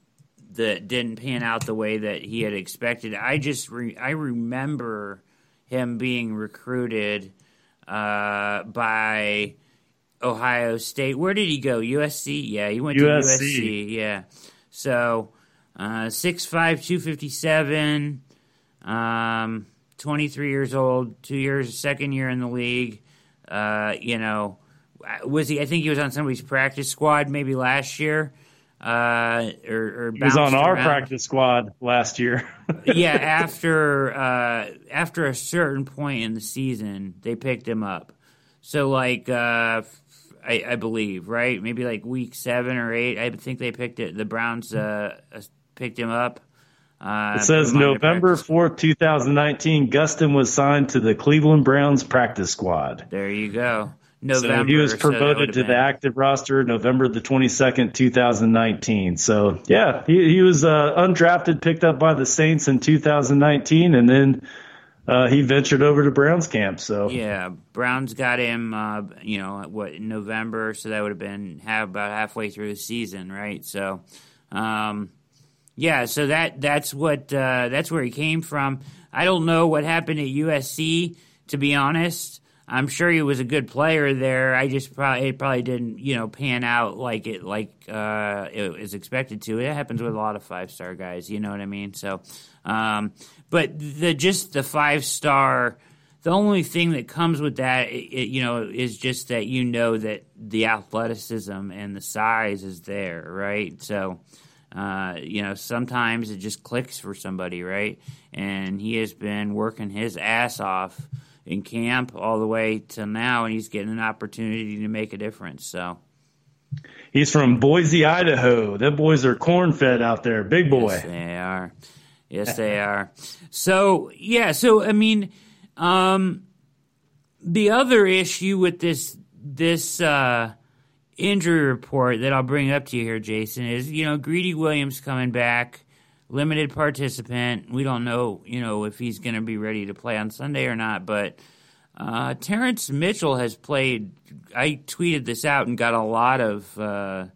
that didn't pan out the way that he had expected. I just re- I remember him being recruited uh, by Ohio State. Where did he go? USC. Yeah, he went USC. to USC. Yeah. So uh, six five two fifty seven. Um, 23 years old, two years, second year in the league. Uh, you know, was he? I think he was on somebody's practice squad maybe last year uh, or, or he was on our around. practice squad last year. [laughs] yeah, [laughs] after uh, after a certain point in the season, they picked him up. So like, uh, I, I, believe right, maybe like week seven or eight. I think they picked it. The Browns uh, uh, picked him up. Uh, it says November fourth, two thousand nineteen. Gustin was signed to the Cleveland Browns practice squad. There you go. November. So he was promoted so to the active roster November the 22nd, 2019. So yeah, he, he was uh, undrafted, picked up by the Saints in 2019, and then uh, he ventured over to Browns camp. So yeah, Browns got him. Uh, you know what in November, so that would have been have about halfway through the season, right? So. Um, yeah, so that that's what uh, that's where he came from. I don't know what happened at USC, to be honest. I'm sure he was a good player there. I just probably it probably didn't you know pan out like it like uh, it was expected to. It happens with a lot of five star guys. You know what I mean? So, um, but the just the five star. The only thing that comes with that, it, you know, is just that you know that the athleticism and the size is there, right? So, uh, you know, sometimes it just clicks for somebody, right? And he has been working his ass off in camp all the way to now, and he's getting an opportunity to make a difference. So he's from Boise, Idaho. Them boys are corn fed out there, big boy. Yes, they are. Yes, they are. So yeah, so I mean, um, the other issue with this this uh, injury report that I'll bring up to you here, Jason, is you know Greedy Williams coming back limited participant. We don't know, you know, if he's going to be ready to play on Sunday or not. But uh, Terrence Mitchell has played. I tweeted this out and got a lot of uh,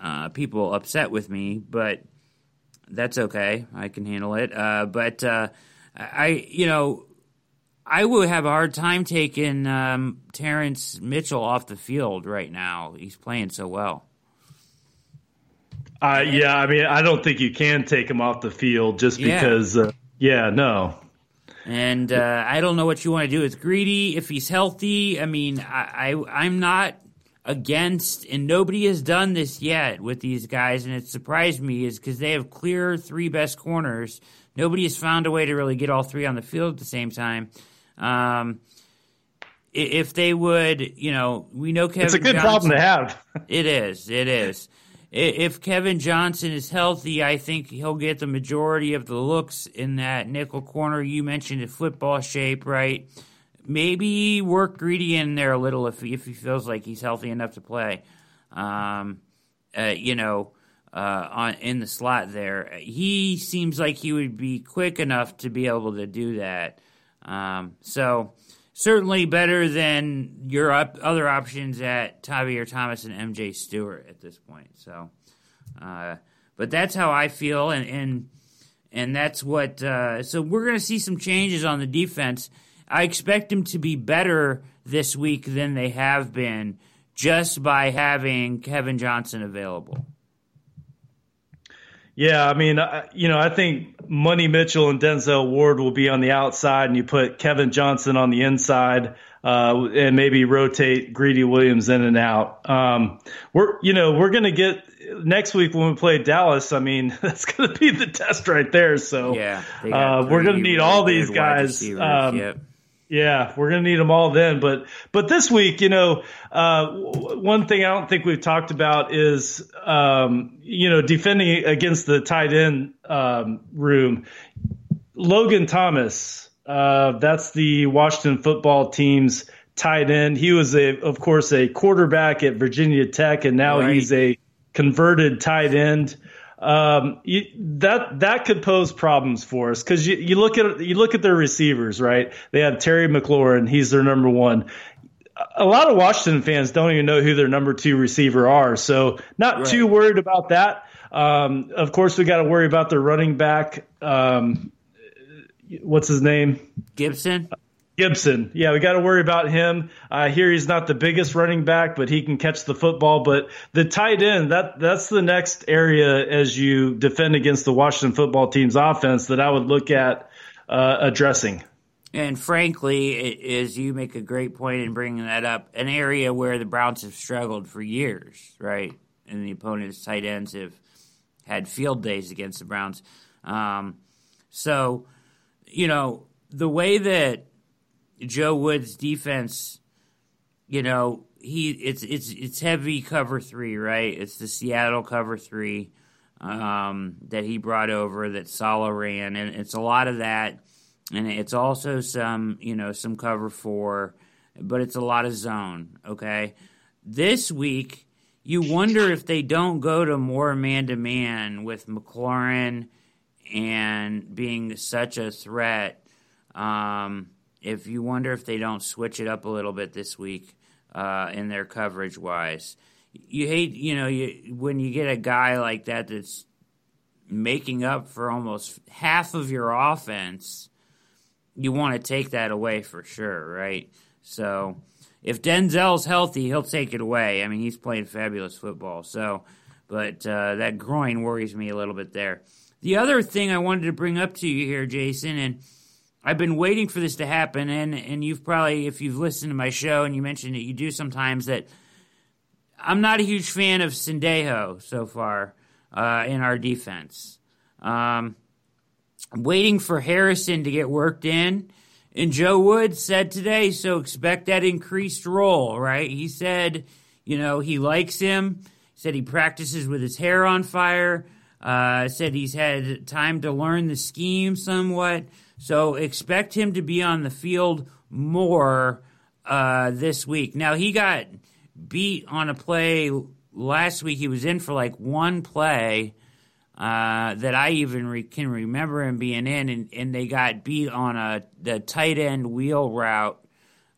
uh, people upset with me, but that's okay. I can handle it. Uh, but uh, I, you know, I would have a hard time taking um, Terrence Mitchell off the field right now. He's playing so well. Uh, yeah, I mean, I don't think you can take him off the field just yeah. because. Uh, yeah, no. And uh, I don't know what you want to do with Greedy if he's healthy. I mean, I, I I'm not against, and nobody has done this yet with these guys, and it surprised me is because they have clear three best corners. Nobody has found a way to really get all three on the field at the same time. Um, if they would, you know, we know Kevin. It's a good Johnson, problem to have. [laughs] it is. It is if Kevin Johnson is healthy, I think he'll get the majority of the looks in that nickel corner. You mentioned the football shape, right? Maybe work Greedy in there a little if if he feels like he's healthy enough to play. Um, uh, you know, uh, on in the slot there, he seems like he would be quick enough to be able to do that. Um, so certainly better than your up, other options at Tavierre Thomas and MJ Stewart at this point. So, uh, but that's how I feel, and and and that's what. Uh, so we're going to see some changes on the defense. I expect them to be better this week than they have been just by having Kevin Johnson available. Yeah, I mean, you know, I think Money Mitchell and Denzel Ward will be on the outside, and you put Kevin Johnson on the inside, uh, and maybe rotate Greedy Williams in and out. Um, we're, you know, we're going to get next week when we play Dallas. I mean, [laughs] that's going to be the test right there. So, yeah, uh, we're going to need all these guys. Um, yep. Yeah, we're going to need them all then. But but this week, you know, uh, one thing I don't think we've talked about is um, you know defending against the tight end um, room. Logan Thomas, uh, that's the Washington football team's tight end. He was a, of course, a quarterback at Virginia Tech, and now right. he's a converted tight end um, you, that that could pose problems for us because you, you look at you look at their receivers, right? They have Terry McLaurin, he's their number one. A lot of Washington fans don't even know who their number two receiver are, so not right. too worried about that. Um, of course, we got to worry about their running back. Um, what's his name? Gibson. Gibson. Yeah, we got to worry about him. I hear he's not the biggest running back, but he can catch the football. But the tight end, that that's the next area as you defend against the Washington football team's offense that I would look at uh, addressing. And frankly, as you make a great point in bringing that up, an area where the Browns have struggled for years, right? And the opponent's tight ends have had field days against the Browns. Um, so, you know, the way that Joe Woods' defense, you know, he it's it's it's heavy cover three, right? It's the Seattle cover three um, that he brought over that Saleh ran, and it's a lot of that, and it's also some you know some cover four, but it's a lot of zone. Okay, this week you wonder if they don't go to more man to man with McLaurin and being such a threat. Um, if you wonder if they don't switch it up a little bit this week uh, in their coverage wise. You hate, you know, you when you get a guy like that that's making up for almost half of your offense. you want to take that away for sure, right? So if Denzel's healthy, he'll take it away. I mean, he's playing fabulous football. So, but uh, that groin worries me a little bit there. The other thing I wanted to bring up to you here, Jason, and I've been waiting for this to happen, and and you've probably, if you've listened to my show and you mentioned that you do sometimes, that I'm not a huge fan of Sendejo so far uh, in our defense. Um, waiting for Harrison to get worked in. And Joe Wood said today, so expect that increased role, right? He said, you know, he likes him. Said he practices with his hair on fire. Uh, said he's had time to learn the scheme somewhat. So expect him to be on the field more uh, this week. Now, he got beat on a play last week. He was in for like one play uh, that I even re- can remember him being in, and, and they got beat on a the tight end wheel route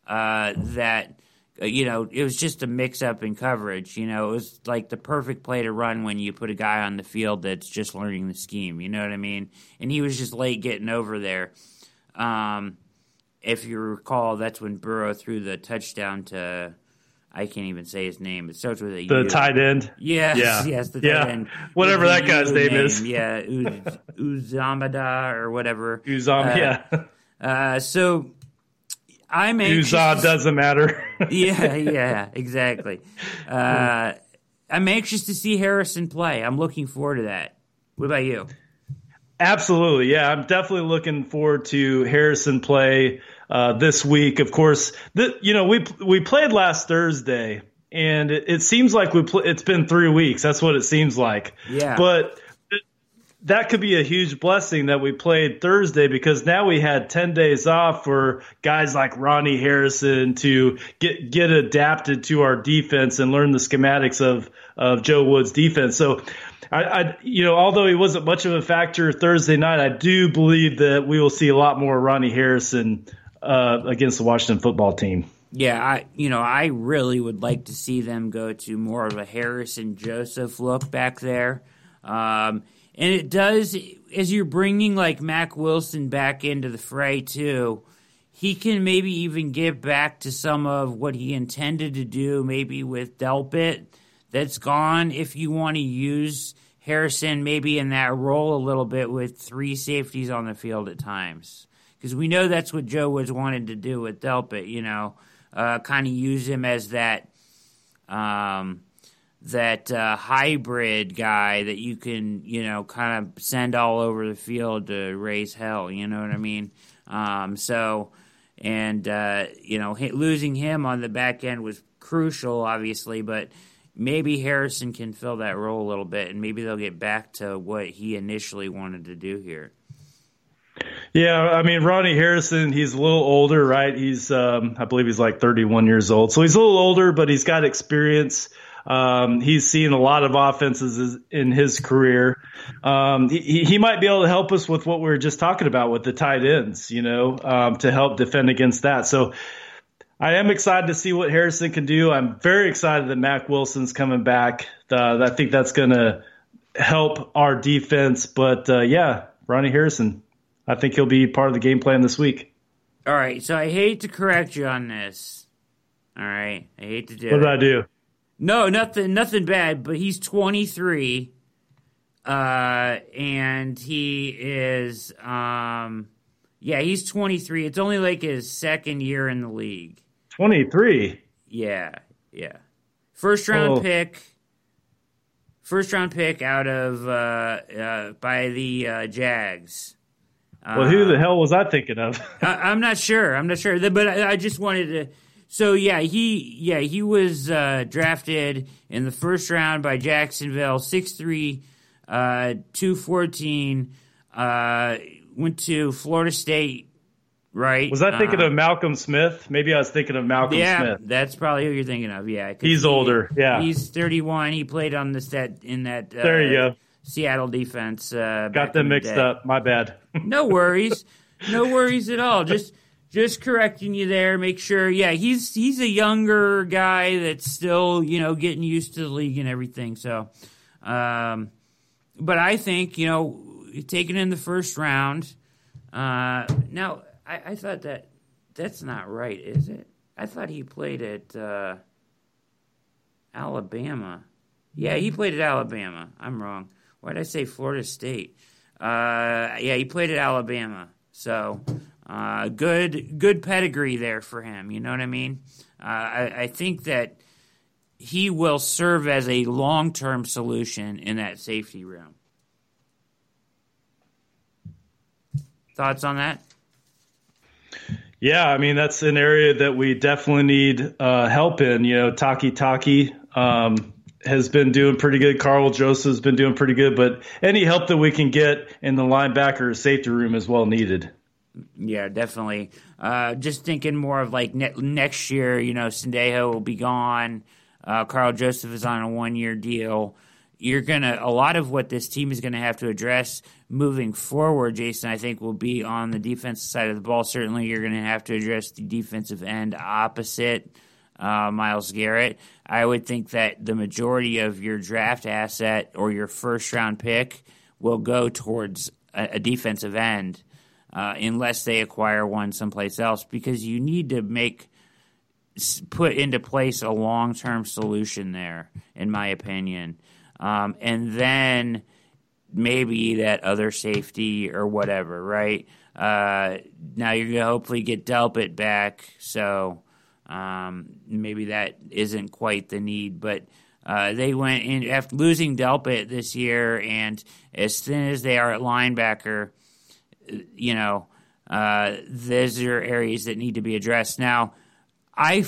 uh, that you know it was just a mix up in coverage. You know, it was like the perfect play to run when you put a guy on the field that's just learning the scheme. You know what I mean? And he was just late getting over there. Um, if you recall, that's when Burrow threw the touchdown to I can't even say his name. It starts with a the U. tight end. Yes, Yeah. [laughs] yes, the Yeah. tight end. Whatever that guy's U name is. Yeah, Uz- Uzamada or whatever. Uzom, Uh, yeah. Uh, so I'm anxious. Uzom doesn't matter. [laughs] yeah, yeah, exactly. [laughs] Uh, I'm anxious to see Harrison play. I'm looking forward to that. What about you? Absolutely, yeah. I'm definitely looking forward to Harrison play uh, this week. Of course, you know we we played last Thursday, and it, it seems like we pl- it's been three weeks. That's what it seems like. Yeah. but that could be a huge blessing that we played Thursday because now we had 10 days off for guys like Ronnie Harrison to get get adapted to our defense and learn the schematics of of Joe Woods' defense. So I, I you know although he wasn't much of a factor Thursday night, I do believe that we will see a lot more Ronnie Harrison uh, against the Washington football team. Yeah, I you know I really would like to see them go to more of a Harrison Joseph look back there, um, and it does as you're bringing like Mac Wilson back into the fray too. He can maybe even get back to some of what he intended to do, maybe with Delpit that's gone. If you want to use Harrison maybe in that role a little bit with three safeties on the field at times because we know that's what Joe was wanted to do with Delpit. You know, uh, kind of use him as that um, that uh, hybrid guy that you can you know kind of send all over the field to raise hell. You know what I mean? Um, so and uh, you know losing him on the back end was crucial, obviously, but. Maybe Harrison can fill that role a little bit, and maybe they'll get back to what he initially wanted to do here. Yeah, I mean Ronnie Harrison, he's a little older, right? He's um, I believe he's like 31 years old. So he's a little older, but he's got experience. Um, he's seen a lot of offenses in his career. Um, he, he might be able to help us with what we were just talking about with the tight ends, you know, um, to help defend against that. So I am excited to see what Harrison can do. I'm very excited that Mac Wilson's coming back. Uh, I think that's going to help our defense. But uh, yeah, Ronnie Harrison, I think he'll be part of the game plan this week. All right, so I hate to correct you on this. All right, I hate to do What it. did I do? No, nothing, nothing bad. But he's 23, uh, and he is, um, yeah, he's 23. It's only like his second year in the league. 23. Yeah, yeah. First round Oh. pick. First round pick out of uh, uh, by the uh, Jags. Well, who the hell was I thinking of? I, I'm not sure. I'm not sure. But I, I just wanted to. So yeah, he yeah he was uh, drafted in the first round by Jacksonville, 6'3", uh, two fourteen. Uh, went to Florida State, right? Was I thinking of Malcolm Smith? Maybe I was thinking of Malcolm yeah, Smith. that's probably who you're thinking of. Yeah, He's he- older, yeah. he's 31. He played on the set in that. Uh, There you go. Seattle defense. Uh, Got them the mixed up. My bad. No worries. [laughs] no worries at all. Just just correcting you there. Make sure. Yeah, he's he's a younger guy that's still you know getting used to the league and everything. So, um, but I think you know taken in the first round. Uh, now I, I thought that that's not right, is it? I thought he played at uh, Alabama. Yeah, he played at Alabama. I'm wrong. Why did I say Florida State? Uh, yeah, he played at Alabama. So uh, good, good pedigree there for him. You know what I mean? Uh, I, I think that he will serve as a long term solution in that safety room. Thoughts on that? Yeah, I mean that's an area that we definitely need uh, help in. You know, Taki um, has been doing pretty good. Karl Joseph's been doing pretty good, but any help that we can get in the linebacker safety room is well needed. Yeah, definitely. Uh, just thinking more of like ne- next year. You know, Sendejo will be gone. Uh, Karl Joseph is on a one year deal. You're gonna a lot of what this team is gonna have to address moving forward, Jason. I think will be on the defensive side of the ball. Certainly, you're gonna have to address the defensive end opposite uh, Myles Garrett. I would think that the majority of your draft asset or your first round pick will go towards a, a defensive end, uh, unless they acquire one someplace else, because you need to make put into place a long term solution there, in my opinion. Um, and then maybe that other safety or whatever, right? Uh, now you're to hopefully get Delpit back, so um, maybe that isn't quite the need, but. Uh, they went in after losing Delpit this year, and as thin as they are at linebacker, you know, uh, those are areas that need to be addressed. Now, I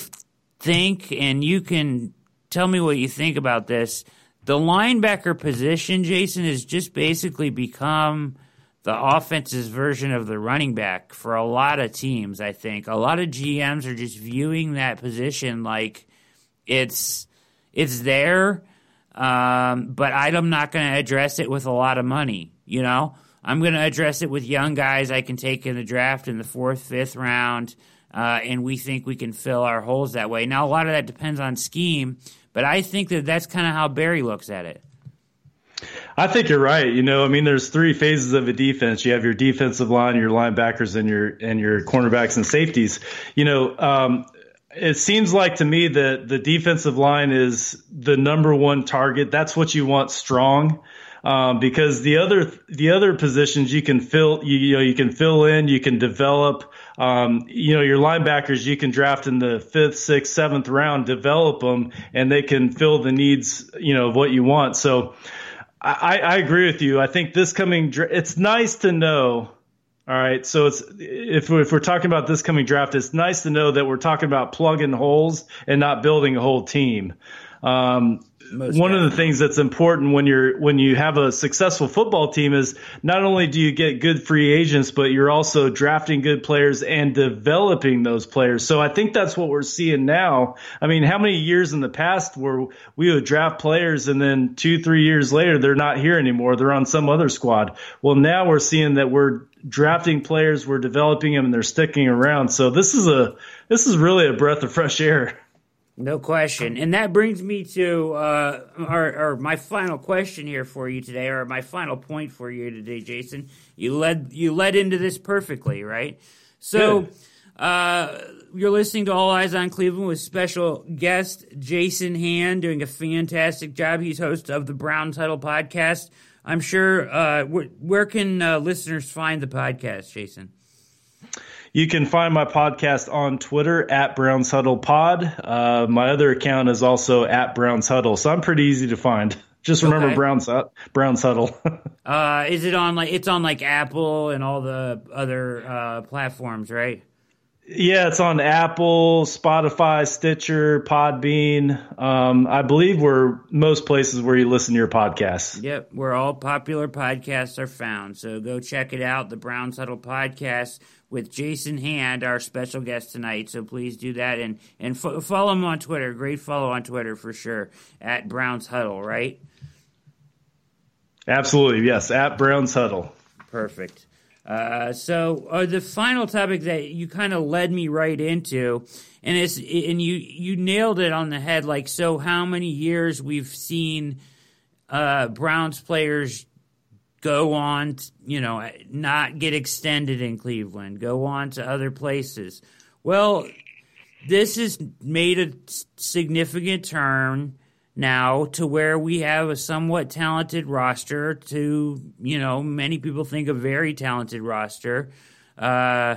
think, and you can tell me what you think about this. The linebacker position, Jason, has just basically become the offense's version of the running back for a lot of teams, I think. A lot of GMs are just viewing that position like it's it's there, um, but I'm not going to address it with a lot of money, you know? I'm going to address it with young guys I can take in the draft in the fourth, fifth round uh, and we think we can fill our holes that way. Now, a lot of that depends on scheme, but I think that that's kind of how Barry looks at it. I think you're right. You know, I mean, there's three phases of a defense. You have your defensive line, your linebackers, and your and your cornerbacks and safeties. You know, um, it seems like to me that the defensive line is the number one target. That's what you want strong um, because the other the other positions you can fill you, you know you can fill in you can develop um, you know your linebackers you can draft in the fifth sixth seventh round develop them and they can fill the needs you know of what you want so I, I agree with you I think this coming it's nice to know all right. So it's if we're, if we're talking about this coming draft, it's nice to know that we're talking about plugging holes and not building a whole team. Um, most one of the things that's important when you're when you have a successful football team is not only do you get good free agents, but you're also drafting good players and developing those players. So I think that's what we're seeing now. I mean, how many years in the past where we would draft players and then two, three years later they're not here anymore. They're on some other squad. Well, now we're seeing that we're drafting players, we're developing them, and they're sticking around. So this is a this is really a breath of fresh air. No question. And that brings me to uh, our, our, my final question here for you today, or my final point for you today, Jason. You led you led into this perfectly, right? So uh, you're listening to All Eyes on Cleveland with special guest Jason Hand doing a fantastic job. He's host of the Browns Huddle podcast. I'm sure. Uh, where, where, can uh, listeners find the podcast, Jason? You can find my podcast on Twitter at Browns Huddle Pod. Uh, my other account is also at Browns Huddle, so I'm pretty easy to find. [laughs] Just remember okay. Browns Browns Huddle. [laughs] uh, is it on like it's on like Apple and all the other uh, platforms, right? Yeah, it's on Apple, Spotify, Stitcher, Podbean. Um, I believe we're most places where you listen to your podcasts. Yep, where all popular podcasts are found. So go check it out, the Browns Huddle podcast with Jason Hand, our special guest tonight. So please do that and and fo- follow him on Twitter. Great follow on Twitter for sure at Browns Huddle, right? Absolutely, yes, at Browns Huddle. Perfect. Uh, so uh, the final topic that you kind of led me right into, and it's and you you nailed it on the head. Like, so how many years we've seen uh, Browns players go on, you know, not get extended in Cleveland, go on to other places. Well, this has made a significant turn now to where we have a somewhat talented roster to, you know, many people think a very talented roster. Uh,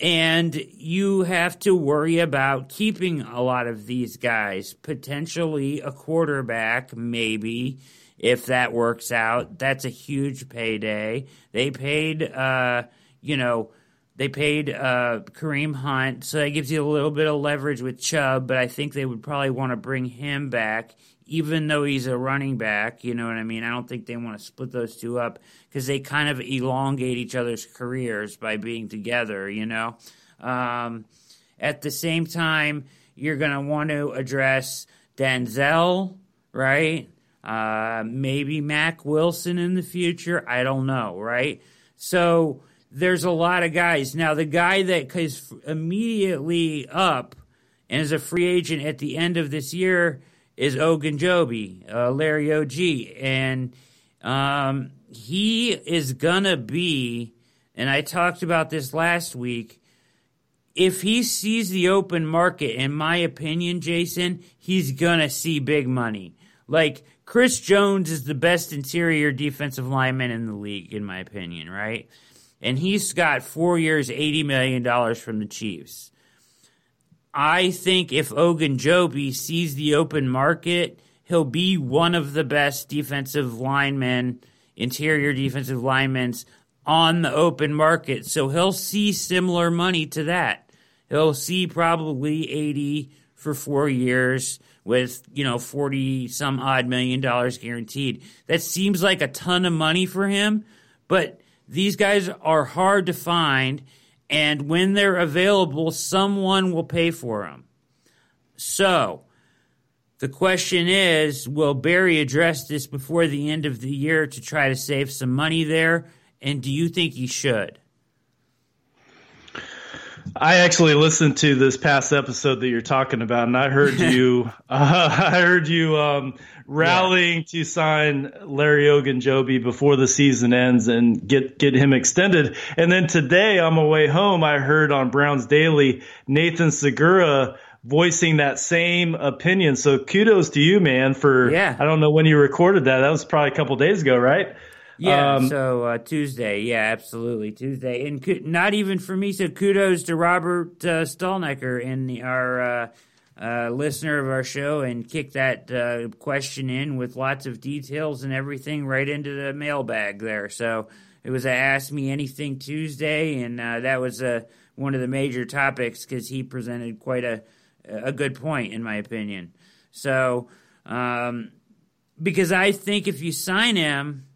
and you have to worry about keeping a lot of these guys, potentially a quarterback, maybe if that works out. That's a huge payday. They paid, uh, you know, they paid uh, Kareem Hunt, so that gives you a little bit of leverage with Chubb, but I think they would probably want to bring him back, even though he's a running back. You know what I mean? I don't think they want to split those two up because they kind of elongate each other's careers by being together, you know? Um, at the same time, you're going to want to address Denzel, right? Uh, maybe Mac Wilson in the future. I don't know, right? So there's a lot of guys. Now, the guy that is immediately up and is a free agent at the end of this year is Ogunjobi, uh, Larry OG. And um, he is going to be, and I talked about this last week, if he sees the open market, in my opinion, Jason, he's going to see big money. Like, Chris Jones is the best interior defensive lineman in the league, in my opinion, right? And he's got four years, $80 million from the Chiefs. I think if Ogunjobi sees the open market, he'll be one of the best defensive linemen, interior defensive linemen on the open market. So he'll see similar money to that. He'll see probably 80 for four years with, you know, 40 some odd million dollars guaranteed. That seems like a ton of money for him, but these guys are hard to find. And when they're available, someone will pay for them. So, the question is will Barry address this before the end of the year to try to save some money there? And do you think he should? I actually listened to this past episode that you're talking about, and I heard [laughs] you. uh, [laughs] I heard you um, rallying yeah. to sign Larry Ogunjobi before the season ends and get get him extended. And then today, on my way home, I heard on Browns Daily Nathan Zegura voicing that same opinion. So kudos to you, man. For yeah. I don't know when you recorded that. That was probably a couple days ago, right? Yeah, um, so uh, Tuesday, yeah, absolutely Tuesday, and co- not even for me. So kudos to Robert uh, Stallnecker and the, our uh, uh, listener of our show, and kicked that uh, question in with lots of details and everything right into the mailbag there. So it was a Ask Me Anything Tuesday, and uh, that was one of the major topics because he presented quite a a good point, in my opinion. So, um, because I think if you sign him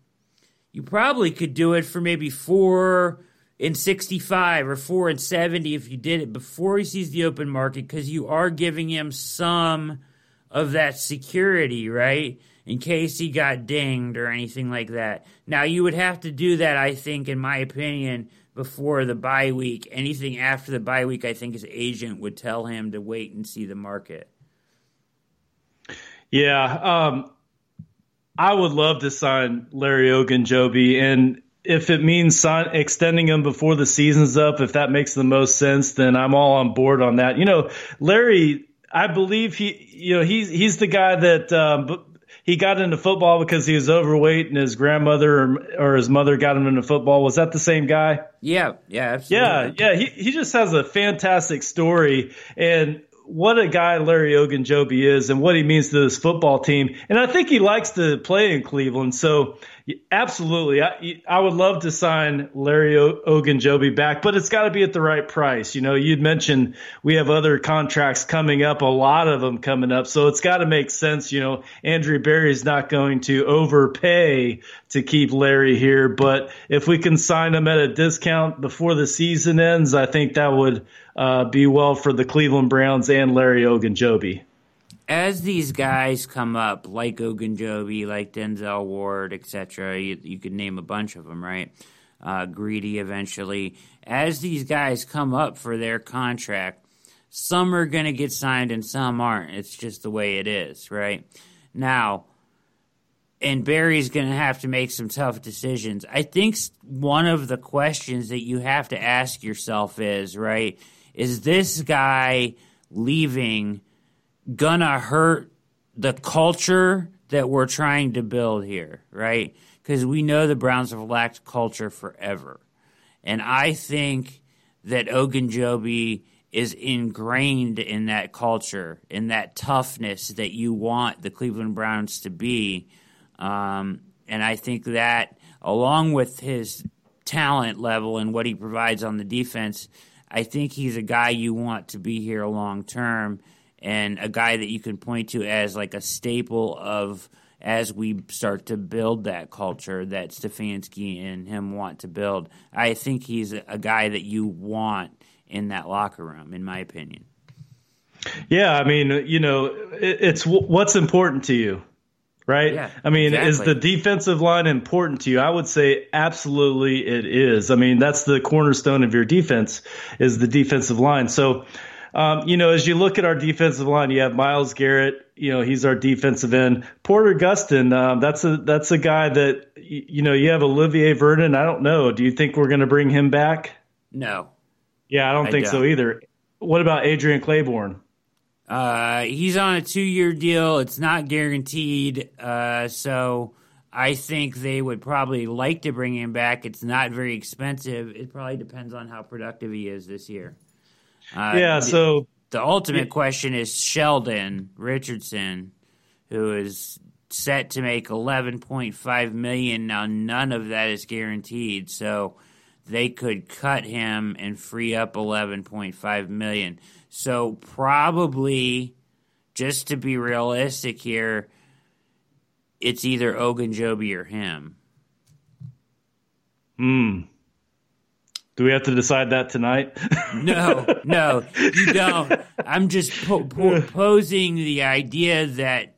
you probably could do it for maybe four and 65 or four and 70 if you did it before he sees the open market because you are giving him some of that security, right? In case he got dinged or anything like that. Now, you would have to do that, I think, in my opinion, before the bye week. Anything after the bye week, I think his agent would tell him to wait and see the market. Yeah. Um, I would love to sign Larry Ogunjobi, and if it means sign, extending him before the season's up, if that makes the most sense, then I'm all on board on that. You know, Larry, I believe he, you know, he's he's the guy that um, he got into football because he was overweight, and his grandmother or, or, his mother got him into football. Was that the same guy? Yeah, yeah, absolutely. Yeah, yeah. He he just has a fantastic story, and what a guy Larry Ogunjobi is and what he means to this football team. And I think he likes to play in Cleveland. So absolutely, I, I would love to sign Larry Ogunjobi back, but it's got to be at the right price. You know, you'd mentioned we have other contracts coming up, a lot of them coming up. So it's got to make sense. You know, Andrew Berry is not going to overpay to keep Larry here, but if we can sign him at a discount before the season ends, I think that would uh, be well for the Cleveland Browns and Larry Ogunjobi. As these guys come up, like Ogunjobi, like Denzel Ward, etc., you, you could name a bunch of them, right? Uh, Greedy eventually. As these guys come up for their contract, some are going to get signed and some aren't. It's just the way it is, right? Now, and Barry's going to have to make some tough decisions. I think one of the questions that you have to ask yourself is, right, is this guy leaving gonna hurt the culture that we're trying to build here, right? Because we know the Browns have lacked culture forever. And I think that Ogunjobi is ingrained in that culture, in that toughness that you want the Cleveland Browns to be. Um, and I think that, along with his talent level and what he provides on the defense, I think he's a guy you want to be here long term and a guy that you can point to as like a staple of as we start to build that culture that Stefanski and him want to build. I think he's a guy that you want in that locker room, in my opinion. Yeah, I mean, you know, it's what's important to you, right? Yeah, I mean, exactly. is the defensive line important to you? I would say absolutely it is. I mean, that's the cornerstone of your defense is the defensive line. So, um, you know, as you look at our defensive line, you have Myles Garrett. You know, he's our defensive end. Porter Gustin, um, that's a that's a guy that you know. You have Olivier Vernon. I don't know. Do you think we're going to bring him back? No. Yeah, I don't I think so don't. either. What about Adrian Clayborn? Uh, he's on a two-year deal. It's not guaranteed, uh, so I think they would probably like to bring him back. It's not very expensive. It probably depends on how productive he is this year. Uh, yeah, so The ultimate question is Sheldon Richardson, who is set to make eleven point five million. Now, none of that is guaranteed, so they could cut him and free up eleven point five million. So probably, just to be realistic here, it's either Ogunjobi or him. hmm. Do we have to decide that tonight? [laughs] No, no, you don't. I'm just po- po- [laughs] posing the idea that,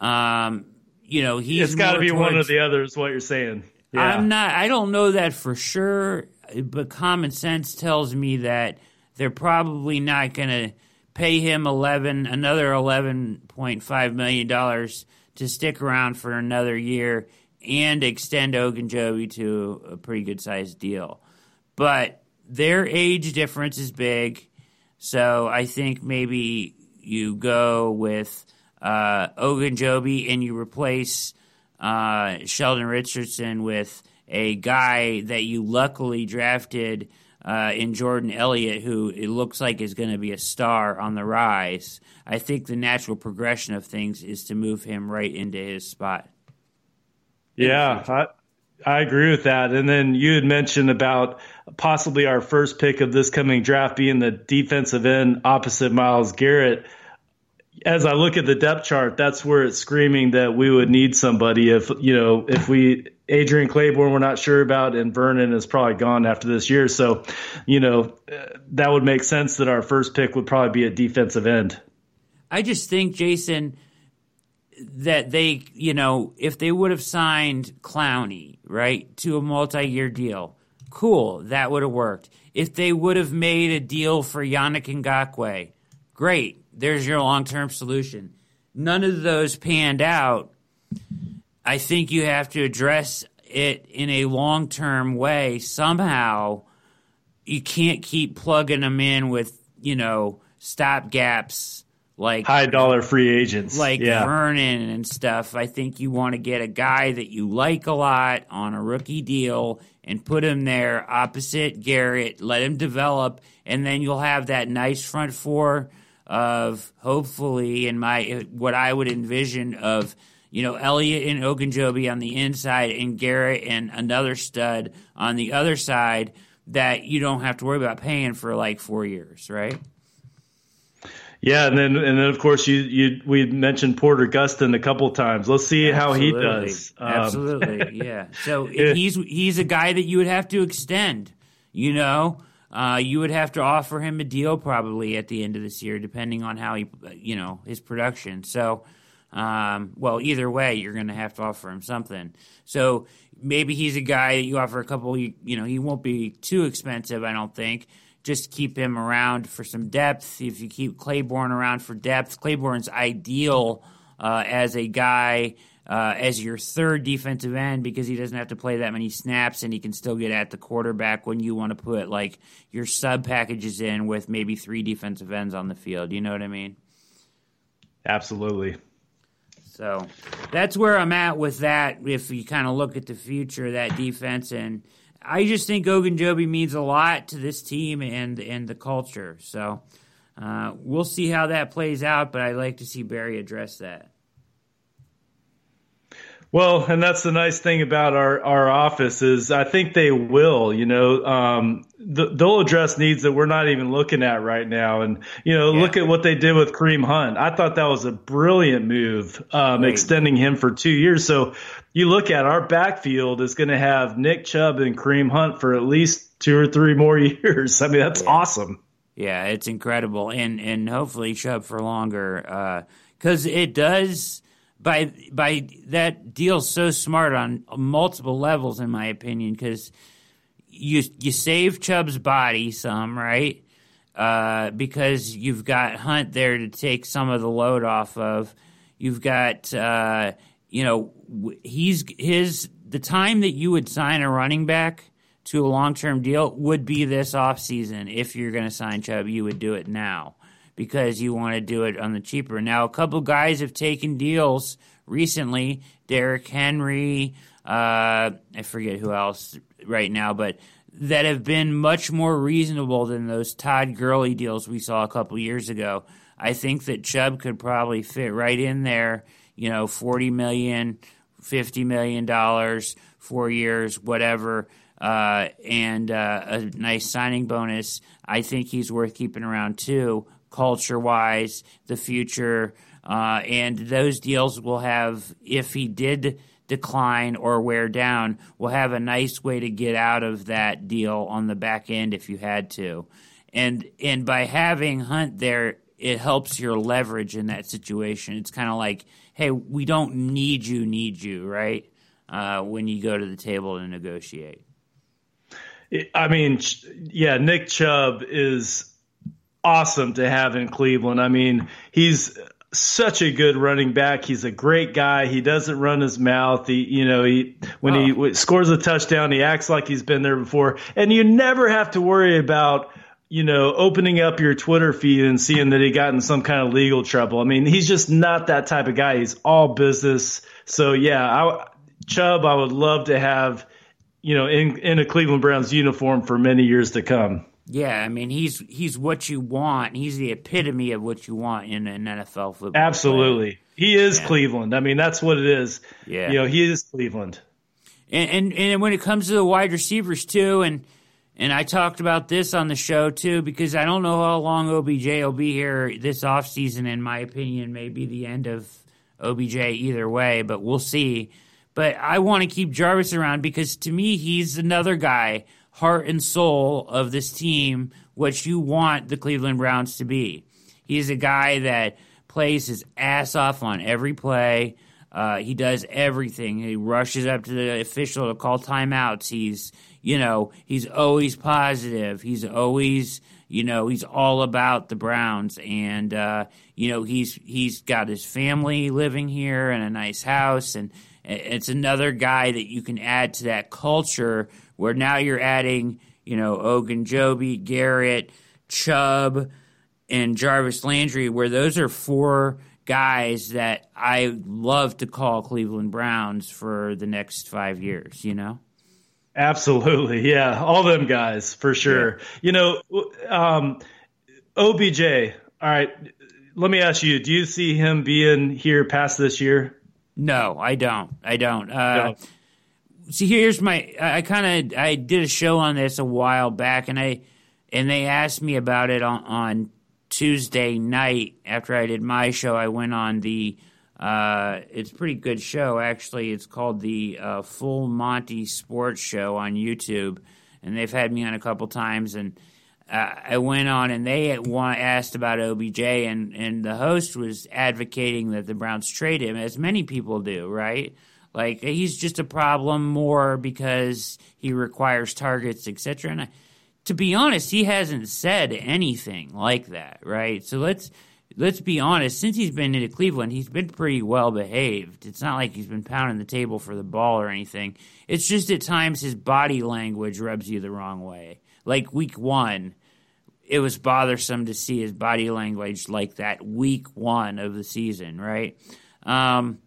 um, you know, he's it's got to be one or the other. Is what you're saying? Yeah. I'm not. I don't know that for sure, but common sense tells me that they're probably not going to pay him eleven another eleven point five million dollars to stick around for another year and extend Ogunjobi to a pretty good sized deal. But their age difference is big, so I think maybe you go with uh, Ogunjobi and you replace uh, Sheldon Richardson with a guy that you luckily drafted uh, in Jordan Elliott, who it looks like is going to be a star on the rise. I think the natural progression of things is to move him right into his spot. Yeah, I, I agree with that. And then you had mentioned about possibly our first pick of this coming draft being the defensive end opposite Myles Garrett. As I look at the depth chart, that's where it's screaming that we would need somebody. If you know, if we Adrian Clayborn, we're not sure about, and Vernon is probably gone after this year. So, you know, that would make sense that our first pick would probably be a defensive end. I just think, Jason, that they, you know, if they would have signed Clowney, right, to a multi year deal, cool, that would have worked. If they would have made a deal for Yannick Ngakoue, great, there's your long term solution. None of those panned out. I think you have to address it in a long term way somehow. You can't keep plugging them in with, you know, stop gaps like High dollar free agents, like yeah. Vernon and stuff. I think you want to get a guy that you like a lot on a rookie deal and put him there opposite Garrett, let him develop, and then you'll have that nice front four of hopefully in my what I would envision of you know Elliott and Ogunjobi on the inside and Garrett and another stud on the other side that you don't have to worry about paying for like four years, right? Yeah, and then and then of course you you we mentioned Porter Gustin a couple times. Let's see how he does. Um, Absolutely, yeah. [laughs] So Yeah. he's he's a guy that you would have to extend. You know, uh, you would have to offer him a deal probably at the end of this year, depending on how he, you know, his production. So, um, well, either way, you're going to have to offer him something. So maybe he's a guy that you offer a couple. You, you know, he won't be too expensive, I don't think. Just keep him around for some depth. If you keep Clayborn around for depth, Clayborn's ideal uh, as a guy uh, as your third defensive end because he doesn't have to play that many snaps and he can still get at the quarterback when you want to put like your sub packages in with maybe three defensive ends on the field. You know what I mean? Absolutely. So that's where I'm at with that. If you kind of look at the future of that defense, and I just think Ogunjobi means a lot to this team and and the culture. So uh, we'll see how that plays out. But I'd like to see Barry address that. Well, and that's the nice thing about our, our office is I think they will, you know, um, th- they'll address needs that we're not even looking at right now. And, you know, yeah. look at what they did with Kareem Hunt. I thought that was a brilliant move, um, extending him for two years. So you look at our backfield is going to have Nick Chubb and Kareem Hunt for at least two or three more [laughs] years. I mean, that's yeah. awesome. Yeah, it's incredible. And, and hopefully Chubb for longer, uh, cause it does, by by that deal's so smart on multiple levels, in my opinion, because you you save Chubb's body some, right? Uh, because you've got Hunt there to take some of the load off of. You've got uh, you know he's his the time that you would sign a running back to a long term deal would be this offseason. If you're going to sign Chubb, you would do it now because you want to do it on the cheaper. Now, a couple guys have taken deals recently. Derrick Henry, uh, I forget who else right now, but that have been much more reasonable than those Todd Gurley deals we saw a couple years ago. I think that Chubb could probably fit right in there. You know, forty million, fifty million dollars, four years, whatever. Uh, and uh, a nice signing bonus. I think he's worth keeping around too culture wise, the future. Uh, and those deals will have, if he did decline or wear down, will have a nice way to get out of that deal on the back end if you had to. And and by having Hunt there, it helps your leverage in that situation. It's kind of like, hey, we don't need you, need you, right? Uh, when you go to the table to negotiate. I mean, yeah, Nick Chubb is awesome to have in Cleveland. I mean, he's such a good running back. He's a great guy. He doesn't run his mouth. He, you know, he when oh. he scores a touchdown, he acts like he's been there before. And you never have to worry about, you know, opening up your Twitter feed and seeing that he got in some kind of legal trouble. I mean, he's just not that type of guy. He's all business. So yeah, I, Chubb, I would love to have, you know, in in a Cleveland Browns uniform for many years to come. Yeah, I mean he's he's what you want. He's the epitome of what you want in an NFL football. Absolutely, player. he is yeah. Cleveland. I mean that's what it is. Yeah, you know he is Cleveland. And, and and when it comes to the wide receivers too, and and I talked about this on the show too because I don't know how long OBJ will be here this offseason. In my opinion, may be the end of OBJ either way, but we'll see. But I want to keep Jarvis around because to me he's another guy heart and soul of this team, what you want the Cleveland Browns to be. He's a guy that plays his ass off on every play. Uh, he does everything. He rushes up to the official to call timeouts. He's, you know, he's always positive. He's always, you know, he's all about the Browns, and uh, you know, he's he's got his family living here and a nice house, and it's another guy that you can add to that culture where now you're adding, you know, Ogunjobi, Garrett, Chubb, and Jarvis Landry, where those are four guys that I love to call Cleveland Browns for the next five years, you know? Absolutely. [laughs] Yeah. All them guys for sure. Yeah. You know, um, OBJ, all right. Let me ask you, do you see him being here past this year? No, I don't. I don't. Uh, no see here's my I kind of I did a show on this a while back and I and they asked me about it on, on Tuesday night after I did my show. I went on the uh, it's a pretty good show actually. It's called the uh, Full Monty Sports Show on YouTube and they've had me on a couple times and uh, I went on and they asked about OBJ and and the host was advocating that the Browns trade him as many people do right like he's just a problem more because he requires targets, etc. And I, to be honest, he hasn't said anything like that, right? So let's let's be honest, since he's been into Cleveland, he's been pretty well behaved. It's not like he's been pounding the table for the ball or anything. It's just at times his body language rubs you the wrong way. Like week one, it was bothersome to see his body language like that week one of the season, right? Um,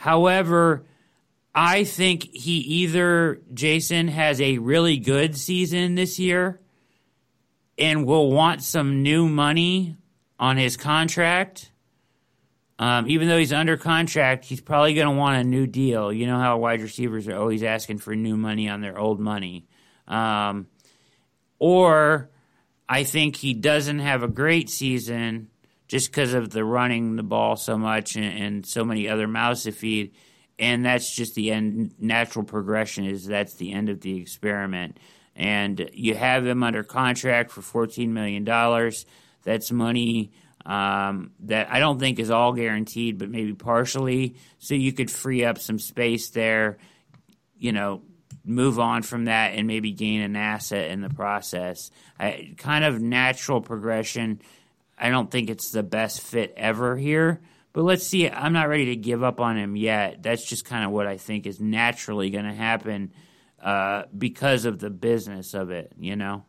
however, I think he either, Jason, has a really good season this year and will want some new money on his contract. Um, even though he's under contract, he's probably going to want a new deal. You know how wide receivers are always asking for new money on their old money. Um, or I think he doesn't have a great season just because of the running the ball so much and, and, so many other mouths to feed. And that's just the end. Natural progression is that's the end of the experiment. And you have him under contract for $14 million. That's money um, that I don't think is all guaranteed, but maybe partially. So you could free up some space there, you know, move on from that and maybe gain an asset in the process. I, kind of natural progression. I don't think it's the best fit ever here, but let's see. I'm not ready to give up on him yet. That's just kind of what I think is naturally going to happen uh, because of the business of it, you know?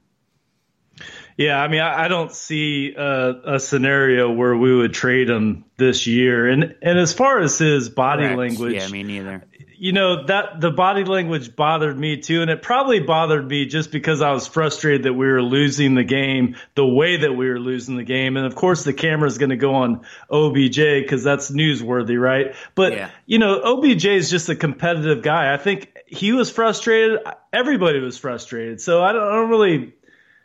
Yeah, I mean, I, I don't see a, a, scenario where we would trade him this year. And and as far as his body Correct. language, yeah, me neither. You know that the body language bothered me too, and it probably bothered me just because I was frustrated that we were losing the game the way that we were losing the game. And of course, the camera is going to go on OBJ because that's newsworthy, right? But yeah. you know, OBJ is just a competitive guy. I think he was frustrated. Everybody was frustrated. So I don't, I don't really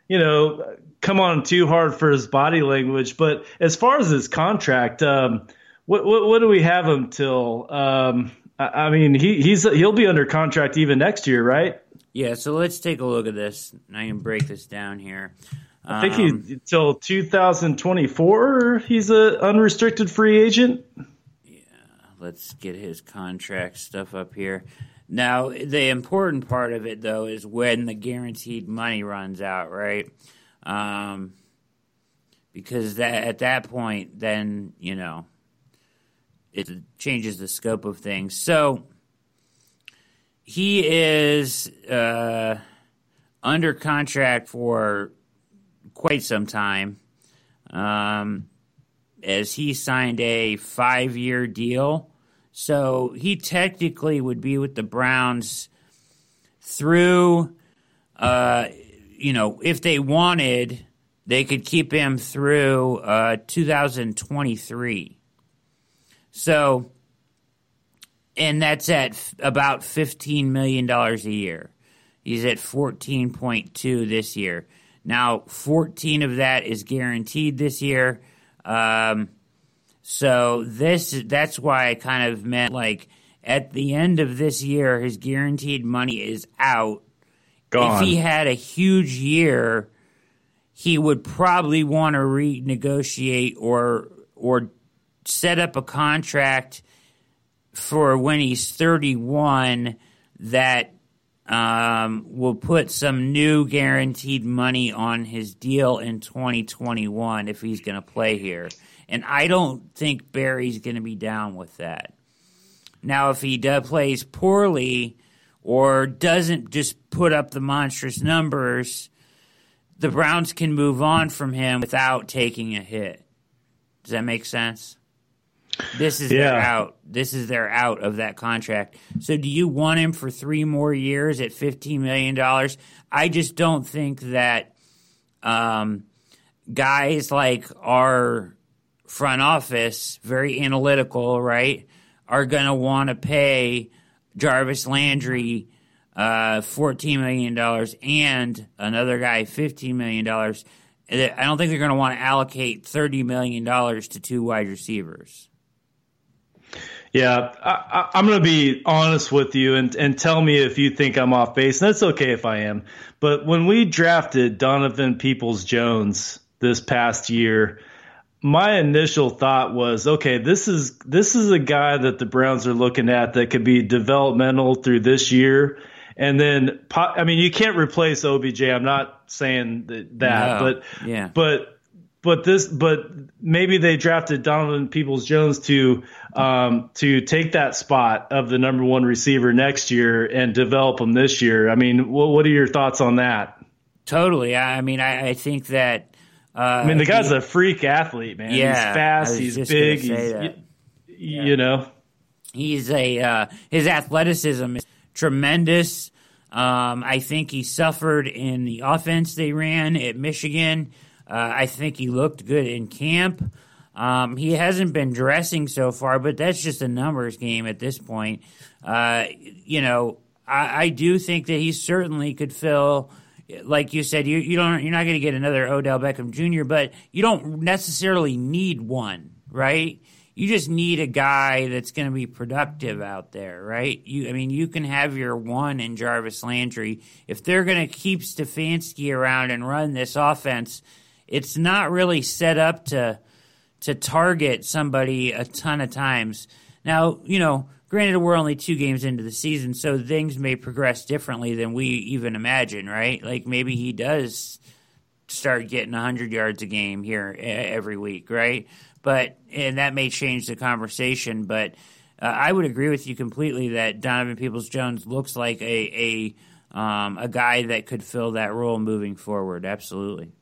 you know, come on too hard for his body language. But as far as his contract, um, what, what, what do we have him till? Um, I, I, mean, he, he's he'll be under contract even next year, right? Yeah. So let's take a look at this. And I can break this down here. I think um, he till 2024. He's a unrestricted free agent. Yeah. Let's get his contract stuff up here. Now, the important part of it, though, is when the guaranteed money runs out, right? Um, because that at that point, then you know, it changes the scope of things. So he is uh, under contract for quite some time, um, as he signed a five-year deal so he technically would be with the Browns through, uh, you know, if they wanted, they could keep him through uh, 2023. So, and that's at f- about $15 million a year. He's at 14.2 this year. Now, 14 of that is guaranteed this year. Um, so this that's why I kind of meant like at the end of this year, his guaranteed money is out. Gone. If he had a huge year, he would probably want to renegotiate or or set up a contract for when he's 31 that um, will put some new guaranteed money on his deal in 2021 if he's going to play here. And I don't think Barry's going to be down with that. Now, if he does, plays poorly or doesn't just put up the monstrous numbers, the Browns can move on from him without taking a hit. Does that make sense? This is yeah. their out. This is their out of that contract. So, do you want him for three more years at fifteen million dollars? I just don't think that um, guys like our front office, very analytical, right, are going to want to pay Jarvis Landry uh, $14 million and another guy $15 million. I don't think they're going to want to allocate $30 million to two wide receivers. Yeah, I, am going to be honest with you and, and tell me if you think I'm off base. And that's okay if I am. But when we drafted Donovan Peoples Jones this past year, my initial thought was, okay, this is this is a guy that the Browns are looking at that could be developmental through this year, and then I mean, you can't replace OBJ. I'm not saying that, that no. but yeah, but but this, but maybe they drafted Donovan Peoples Jones to um, to take that spot of the number one receiver next year and develop him this year. I mean, what, what are your thoughts on that? Totally. I, I mean, I, I think that. Uh, I mean, the guy's a freak athlete, man. Yeah, he's fast. He's big. He's, y- you know, He's a uh, his athleticism is tremendous. Um, I think he suffered in the offense they ran at Michigan. Uh, I think he looked good in camp. Um, he hasn't been dressing so far, but that's just a numbers game at this point. Uh, you know, I, I do think that he certainly could fill, like you said, you, you don't you're not going to get another Odell Beckham Jr., but you don't necessarily need one, right? you just need a guy that's going to be productive out there, right? You, I mean, you can have your one in Jarvis Landry. If they're going to keep Stefanski around and run this offense, it's not really set up to to target somebody a ton of times. Now, you know, granted, we're only two games into the season, so things may progress differently than we even imagine, right? Like maybe he does start getting 100 yards a game here every week, right? But and that may change the conversation. But uh, I would agree with you completely that Donovan Peoples Jones looks like a a um, a guy that could fill that role moving forward. Absolutely.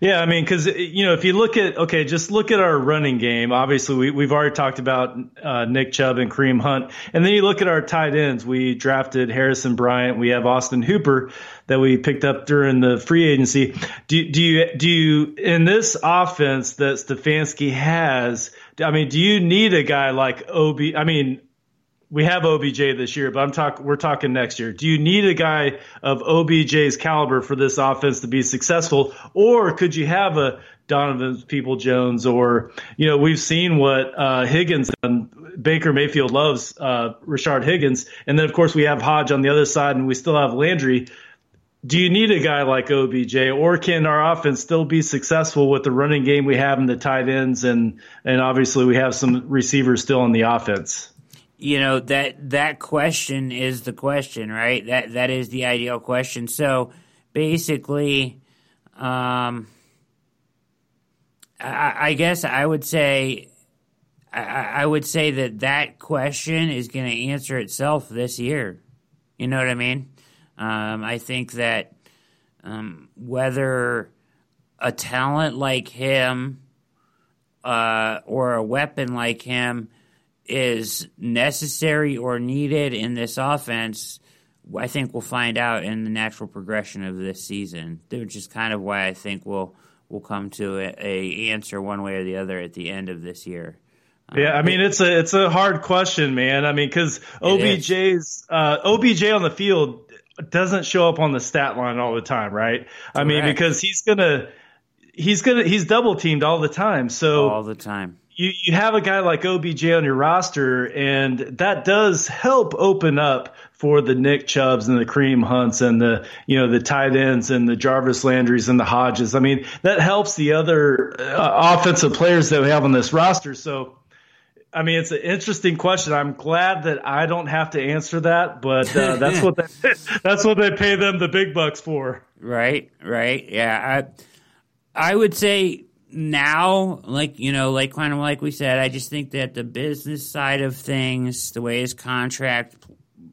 Yeah, I mean, because you know, if you look at okay, just look at our running game. Obviously, we we've already talked about uh, Nick Chubb and Kareem Hunt, and then you look at our tight ends. We drafted Harrison Bryant. We have Austin Hooper that we picked up during the free agency. Do do you do you in this offense that Stefanski has? I mean, do you need a guy like Ob? I mean, we have OBJ this year, but I'm talk we're talking next year. Do you need a guy of OBJ's caliber for this offense to be successful, or could you have a Donovan People Jones, or you know we've seen what uh, Higgins and Baker Mayfield loves uh, Rashard Higgins, and then of course we have Hodge on the other side, and we still have Landry. Do you need a guy like OBJ, or can our offense still be successful with the running game we have in the tight ends, and and obviously we have some receivers still in the offense? You know that that question is the question, right? That that is the ideal question. So basically, um, I, I guess I would say I, I would say that that question is going to answer itself this year. You know what I mean? Um, I think that um, whether a talent like him uh, or a weapon like him is necessary or needed in this offense, I think we'll find out in the natural progression of this season, which is kind of why I think we'll we'll come to a, a answer one way or the other at the end of this year. Yeah, I mean it's a it's a hard question, man. I mean because OBJ's uh, OBJ on the field doesn't show up on the stat line all the time, right? I mean because he's gonna he's gonna he's double teamed all the time. So all the time. You, you have a guy like OBJ on your roster, and that does help open up for the Nick Chubbs and the Kareem Hunts and the you know the tight ends and the Jarvis Landrys and the Hodges. I mean that helps the other uh, offensive players that we have on this roster. So. I mean, it's an interesting question. I'm glad that I don't have to answer that, but uh, [laughs] that's what they, [laughs] that's what they pay them the big bucks for. Right, right. Yeah. I I would say now, like you know, like kind of like we said, I just think that the business side of things, the way his contract,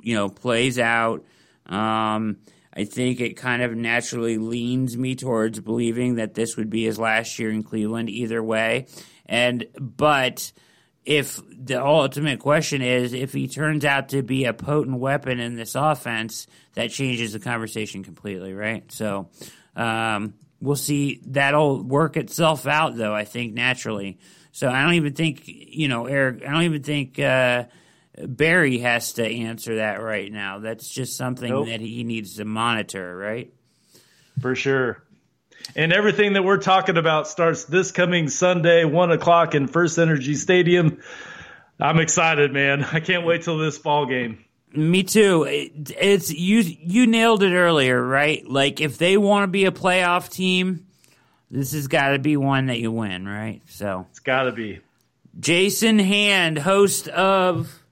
you know, plays out, um, I think it kind of naturally leans me towards believing that this would be his last year in Cleveland either way. And but if the ultimate question is if he turns out to be a potent weapon in this offense, that changes the conversation completely, right? So um, we'll see. That'll work itself out, though. I think naturally. So I don't even think you know Eric. I don't even think uh, Barry has to answer that right now. That's just something Nope. that he needs to monitor, right? For sure. And everything that we're talking about starts this coming Sunday, one o'clock in FirstEnergy Stadium. I'm excited, man. I can't wait till this fall game. Me too. It, it's you. You nailed it earlier, right? Like if they want to be a playoff team, this has got to be one that you win, right? So, It's got to be. Jason Hand, host of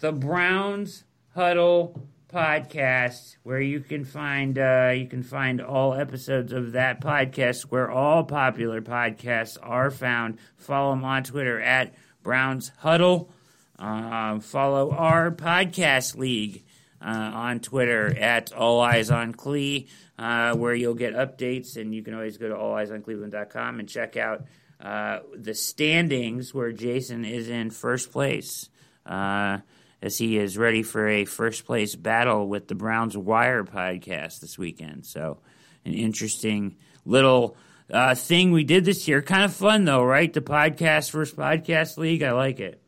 the Browns Huddle podcast where you can find uh, you can find all episodes of that podcast where all popular podcasts are found. Follow him on Twitter at Browns Huddle. Uh, follow our podcast league uh, on Twitter at All Eyes on Clee, uh, where you'll get updates, and you can always go to alleyesoncleveland.com and check out uh, the standings where Jason is in first place uh, as he is ready for a first place battle with the Browns Wire podcast this weekend. So, an interesting little thing we did this year. Kind of fun, though, right? The podcast versus podcast league. I like it.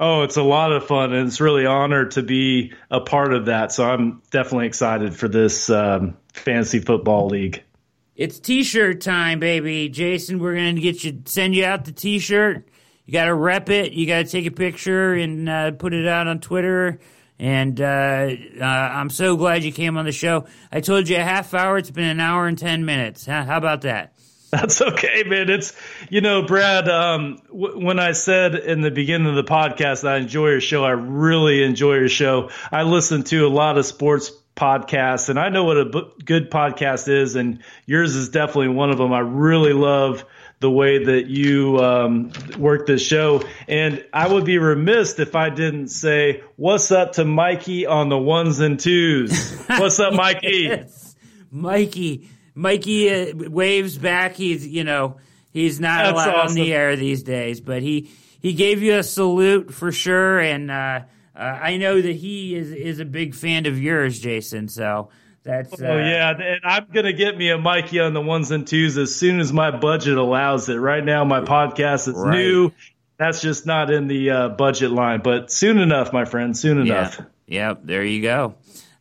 Oh, it's a lot of fun, and it's really honored to be a part of that. So I'm definitely excited for this um, fantasy football league. It's t-shirt time, baby. Jason, we're gonna get you send you out the t-shirt. You gotta rep it. You gotta take a picture and uh, put it out on Twitter. And uh, uh, I'm so glad you came on the show. I told you a half hour. It's been an hour and ten minutes. Huh? How about that? That's okay, man. It's you know, Brad. Um, w- when I said in the beginning of the podcast that I enjoy your show, I really enjoy your show. I listen to a lot of sports podcasts, and I know what a b- good podcast is, and yours is definitely one of them. I really love the way that you um, work this show, and I would be remiss if I didn't say what's up to Mikey on the ones and twos. [laughs] What's up, Mikey? yes. Mikey. Mikey uh, waves back. He's you know he's not That's allowed awesome. on the air these days, but he he gave you a salute for sure, and uh, uh, I know that he is is a big fan of yours, Jason. So that's uh, Oh yeah, and I'm gonna get me a Mikey on the ones and twos as soon as my budget allows it. Right now, my podcast is Right. new. That's just not in the uh, budget line, but soon enough, my friend. Soon enough. Yeah. Yep. There you go.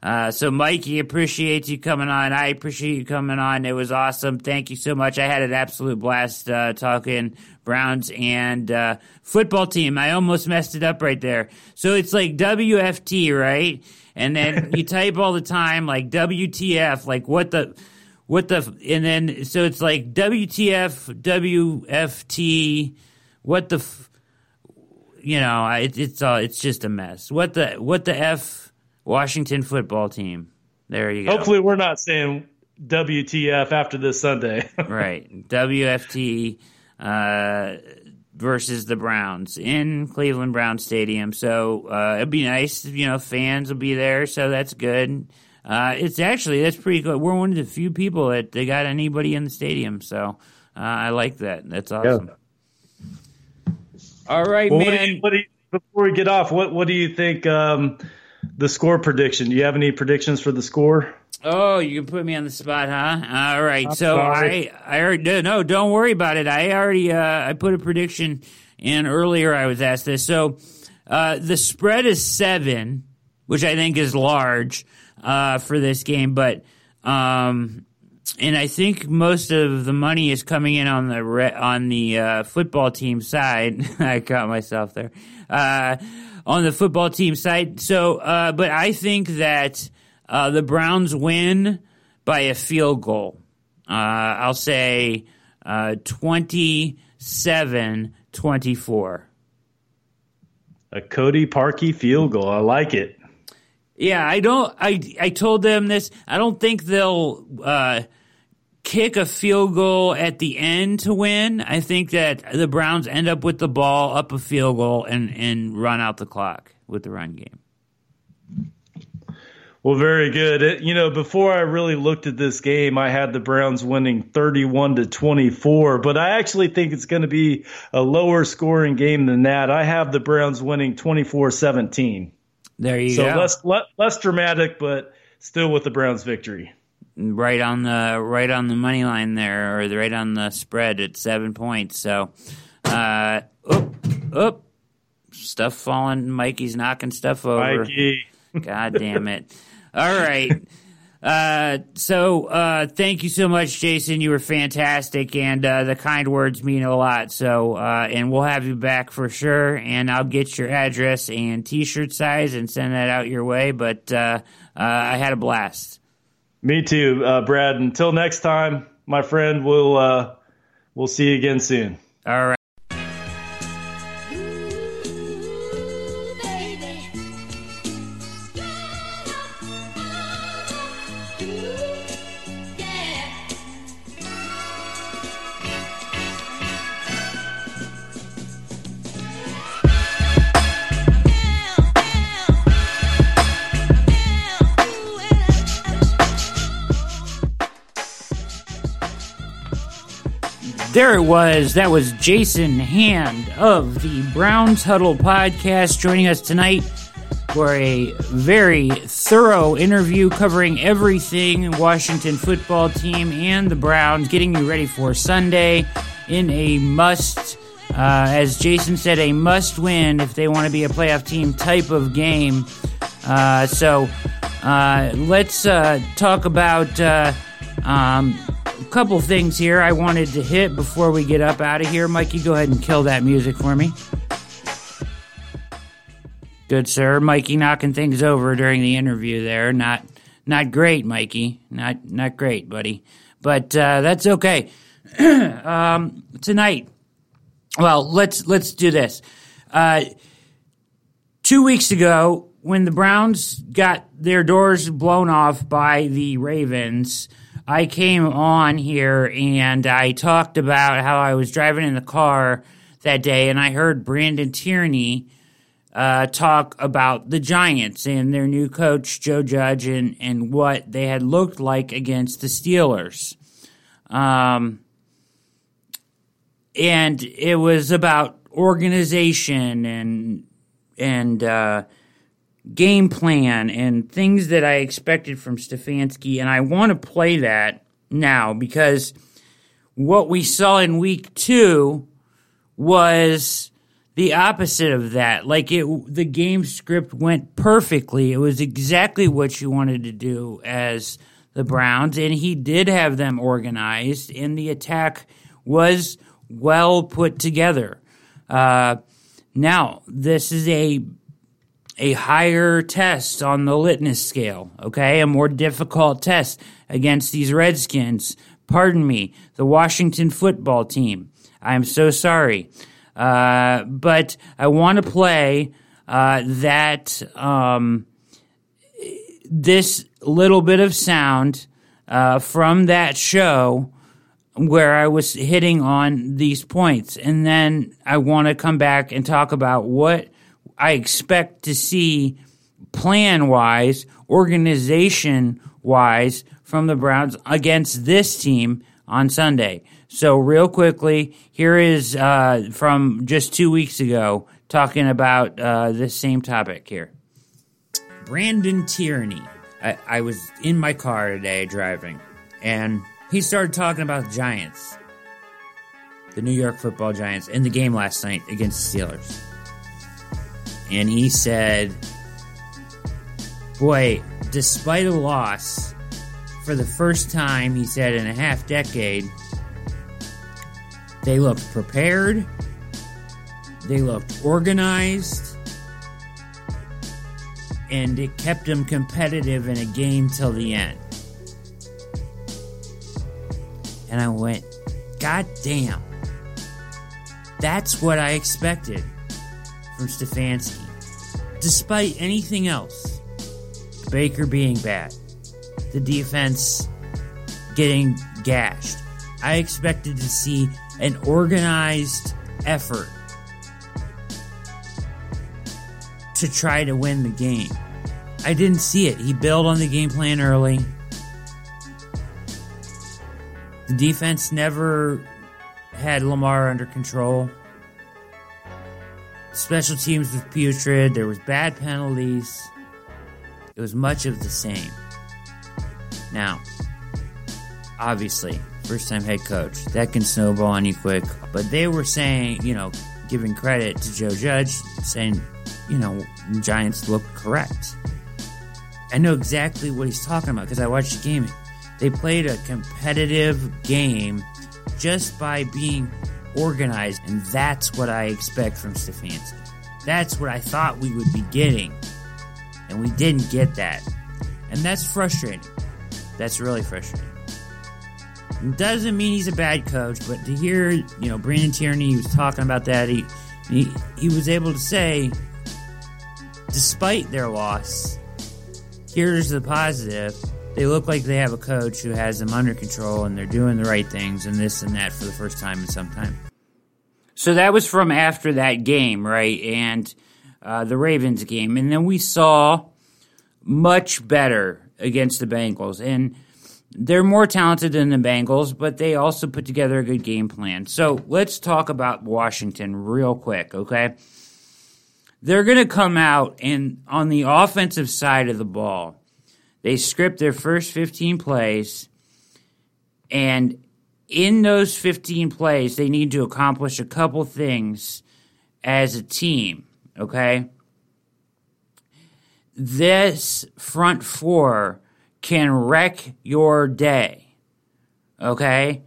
Uh, so, Mikey, appreciate you coming on. I appreciate you coming on. It was awesome. Thank you so much. I had an absolute blast uh, talking Browns and uh, football team. I almost messed it up right there. So it's like WFT, right? And then [laughs] you type all the time like WTF, like what the what the and then so it's like WTF, WFT, what the f- you know, it, it's all it's just a mess. What the what the f Washington football team? There you go. Hopefully, we're not saying WTF after this Sunday. [laughs] right, WFT uh, versus the Browns in Cleveland Brown Stadium. So uh, it'd be nice, you know, fans will be there, so that's good. Uh, it's actually that's pretty good. We're one of the few people that they got anybody in the stadium, so uh, I like that. That's awesome. All right, Well, what do man. you, what do you, before we get off, what what do you think um, the score prediction? Do you have any predictions for the score? Oh, you can put me on the spot, huh? All right. so sorry. I, I already no, no, don't worry about it. I already, uh, I put a prediction in earlier. I was asked this. So uh, the spread is seven, which I think is large uh, for this game, but um, and I think most of the money is coming in on the re- on the uh, football team side. [laughs] I caught myself there uh, on the football team side. So, uh, but I think that uh, the Browns win by a field goal. Uh, I'll say uh, 27-24. A Cody Parkey field goal. I like it. Yeah, I don't. I I told them this. I don't think they'll uh, kick a field goal at the end to win. I think that the Browns end up with the ball up a field goal and and run out the clock with the run game. Well, very good. It, you know, before I really looked at this game, I had the Browns winning 31 to 24, but I actually think it's going to be a lower scoring game than that. I have the Browns winning 24-17. There you So go. So less le- less dramatic, but still with the Browns victory. Right on the right on the money line there, or the, right on the spread at seven points. So, uh, oop, oop, stuff falling. Mikey's knocking stuff over. Mikey. God damn it! All right. Uh, so uh, thank you so much, Jason. You were fantastic, and uh, the kind words mean a lot. So, uh, and we'll have you back for sure. And I'll get your address and T-shirt size and send that out your way. But uh, uh, I had a blast. Me too, uh, Brad. Until next time, my friend, we'll uh, we'll see you again soon. All right. There it was. That was Jason Hand of the Browns Huddle podcast joining us tonight for a very thorough interview covering everything Washington football team and the Browns, getting you ready for Sunday in a must, uh, as Jason said, a must win if they want to be a playoff team type of game. Uh, so uh, let's uh, talk about. Uh, um, couple things here I wanted to hit before we get up out of here. Mikey, go ahead and kill that music for me. Good sir, Mikey knocking things over during the interview there. Not not great, Mikey. Not not great, buddy. But uh, that's okay. [clears throat] um, tonight, well, let's let's do this. Uh, two weeks ago, when the Browns got their doors blown off by the Ravens, I came on here and I talked about how I was driving in the car that day and I heard Brandon Tierney uh, talk about the Giants and their new coach, Joe Judge, and, and what they had looked like against the Steelers. Um, and it was about organization and and uh, game plan and things that I expected from Stefanski. And I want to play that now because what we saw in week two was the opposite of that. Like it, the game script went perfectly. It was exactly what you wanted to do as the Browns, and he did have them organized, and the attack was well put together. Uh, now, this is a a higher test on the litmus scale, okay? A more difficult test against these Redskins. Pardon me, the Washington football team. I'm so sorry. Uh, but I want to play uh, that um, this little bit of sound uh, from that show where I was hitting on these points. And then I want to come back and talk about what I expect to see plan wise, organization wise from the Browns against this team on Sunday. So, real quickly, here is uh, from just two weeks ago talking about uh, this same topic here. Brandon Tierney. I, I was in my car today driving, and he started talking about the Giants, the New York football Giants, in the game last night against the Steelers. And he said, Boy, despite a loss, for the first time, he said, in a half decade, they looked prepared, they looked organized, and it kept them competitive in a game till the end. And I went, God damn. That's what I expected from Stefanski. Despite anything else, Baker being bad, the defense getting gashed, I expected to see an organized effort to try to win the game. I didn't see it. He built on the game plan early. The defense never had Lamar under control. Special teams was putrid. There was bad penalties. It was much of the same. Now, obviously, first time head coach, that can snowball on you quick. But they were saying, you know, giving credit to Joe Judge, saying, you know, Giants look correct. I know exactly what he's talking about because I watched the game. They played a competitive game just by being organized, and that's what I expect from Stefanski. That's what I thought we would be getting, and we didn't get that. And that's frustrating. That's really frustrating. It doesn't mean he's a bad coach, but to hear, you know, Brandon Tierney, he was talking about that, he, he, he was able to say, despite their loss, here's the positive. They look like they have a coach who has them under control and they're doing the right things and this and that for the first time in some time. So that was from after that game, right? And uh, the Ravens game. And then we saw much better against the Bengals. And they're more talented than the Bengals, but they also put together a good game plan. So let's talk about Washington real quick, okay? They're going to come out and on the offensive side of the ball, they script their first 15 plays, and in those 15 plays, they need to accomplish a couple things as a team, okay? This front four can wreck your day. Okay?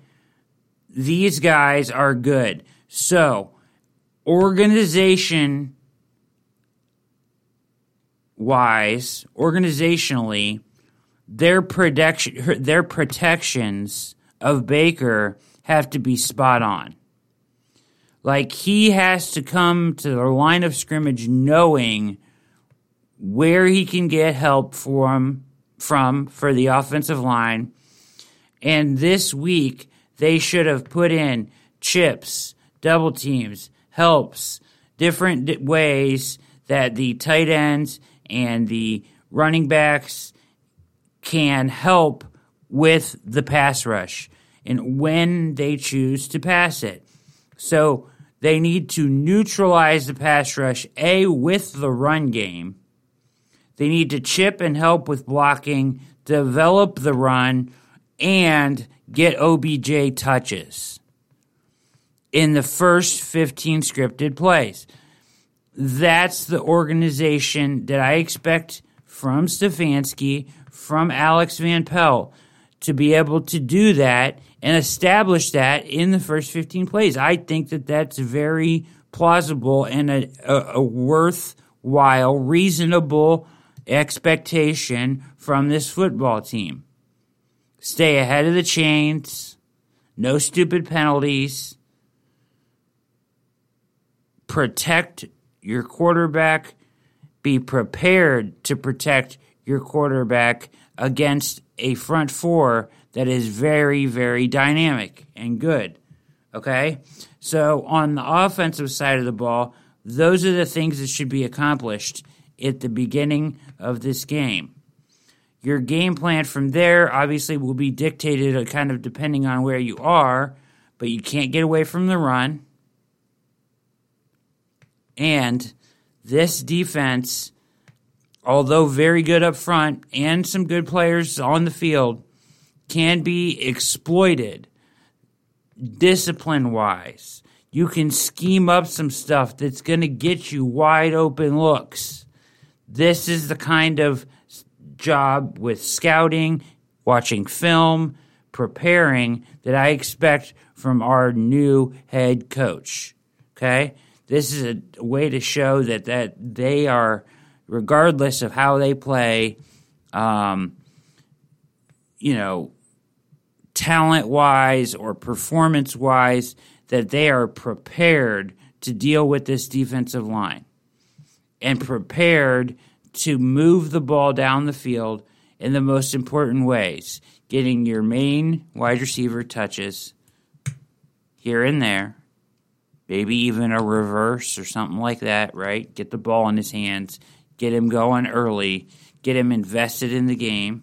These guys are good. So, organization wise, organizationally, their protection their protections of Baker have to be spot on. Like he has to come to the line of scrimmage knowing where he can get help from from for the offensive line. And this week, they should have put in chips, double teams, helps, different ways that the tight ends and the running backs can help with the pass rush and when they choose to pass it. So they need to neutralize the pass rush, A, with the run game they need to chip and help with blocking, develop the run, and get OBJ touches in the first 15 scripted plays. That's the organization that I expect from Stefanski, from Alex Van Pelt, to be able to do that and establish that in the first 15 plays. I think that that's very plausible and a, a, a worthwhile, reasonable expectation from this football team. Stay ahead of the chains, no stupid penalties, protect your quarterback, be prepared to protect your quarterback against a front four that is very, very dynamic and good. Okay? So, on the offensive side of the ball, those are the things that should be accomplished at the beginning of this game. Your game plan from there obviously will be dictated uh, kind of depending on where you are, but you can't get away from the run. And this defense, although very good up front and some good players on the field, can be exploited discipline wise. You can scheme up some stuff that's going to get you wide open looks. This is the kind of job with scouting, watching film, preparing that I expect from our new head coach. Okay? This is a way to show that, that they are, regardless of how they play, um, you know, talent wise or performance wise, that they are prepared to deal with this defensive line and prepared to move the ball down the field in the most important ways, getting your main wide receiver touches here and there, maybe even a reverse or something like that, right? Get the ball in his hands, get him going early, get him invested in the game,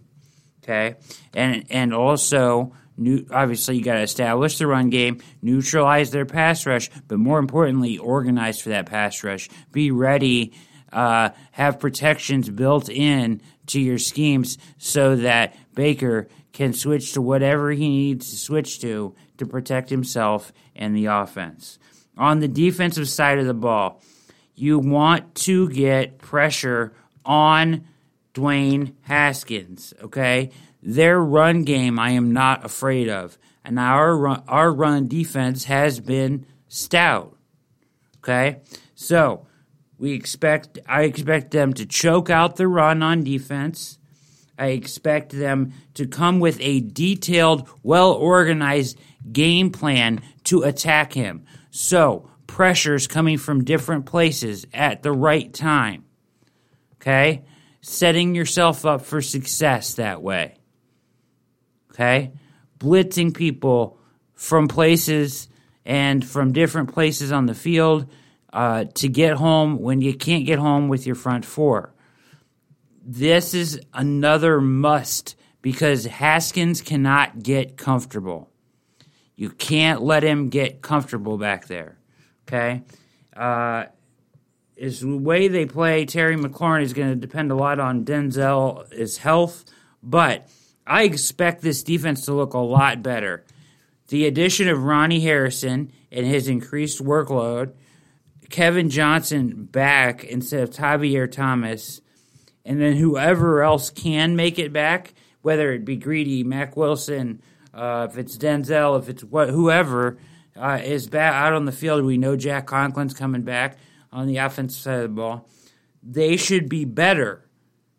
okay? And and also New, obviously, you got to establish the run game, neutralize their pass rush, but more importantly, organize for that pass rush. Be ready, uh, have protections built in to your schemes so that Baker can switch to whatever he needs to switch to to protect himself and the offense. On the defensive side of the ball, you want to get pressure on Dwayne Haskins, okay? Their run game, I am not afraid of. And our run, our run defense has been stout. Okay? So, we expect I expect them to choke out the run on defense. I expect them to come with a detailed, well organized game plan to attack him. So, pressures coming from different places at the right time. Okay? Setting yourself up for success that way okay? Blitzing people from places and from different places on the field uh, to get home when you can't get home with your front four. This is another must because Haskins cannot get comfortable. You can't let him get comfortable back there. Okay? Uh, is the way they play Terry McLaurin is going to depend a lot on Denzel's health, but I expect this defense to look a lot better. The addition of Ronnie Harrison and his increased workload, Kevin Johnson back instead of Tavierre Thomas, and then whoever else can make it back, whether it be Greedy, Mack Wilson, uh, if it's Denzel, if it's what whoever uh, is back out on the field. We know Jack Conklin's coming back on the offensive side of the ball. They should be better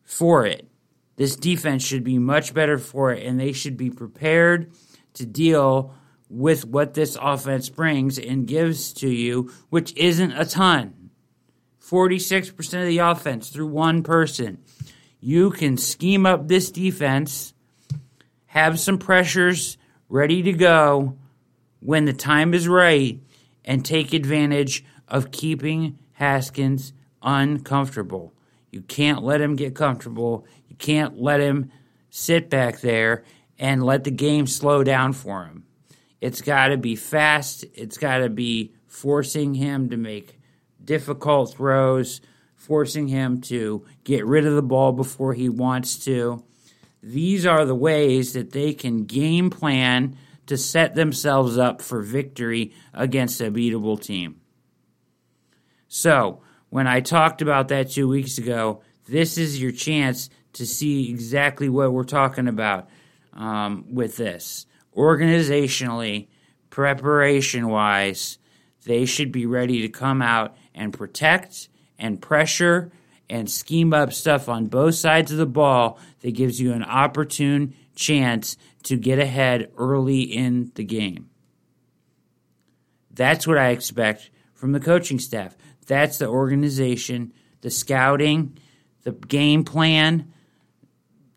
for it. This defense should be much better for it, and they should be prepared to deal with what this offense brings and gives to you, which isn't a ton. 46% of the offense through one person. You can scheme up this defense, have some pressures ready to go when the time is right, and take advantage of keeping Haskins uncomfortable. You can't let him get comfortable. You can't let him sit back there and let the game slow down for him. It's got to be fast. It's got to be forcing him to make difficult throws, forcing him to get rid of the ball before he wants to. These are the ways that they can game plan to set themselves up for victory against a beatable team. So, when I talked about that two weeks ago, this is your chance to see exactly what we're talking about um, with this. Organizationally, preparation wise, they should be ready to come out and protect and pressure and scheme up stuff on both sides of the ball that gives you an opportune chance to get ahead early in the game. That's what I expect from the coaching staff. That's the organization, the scouting, the game plan,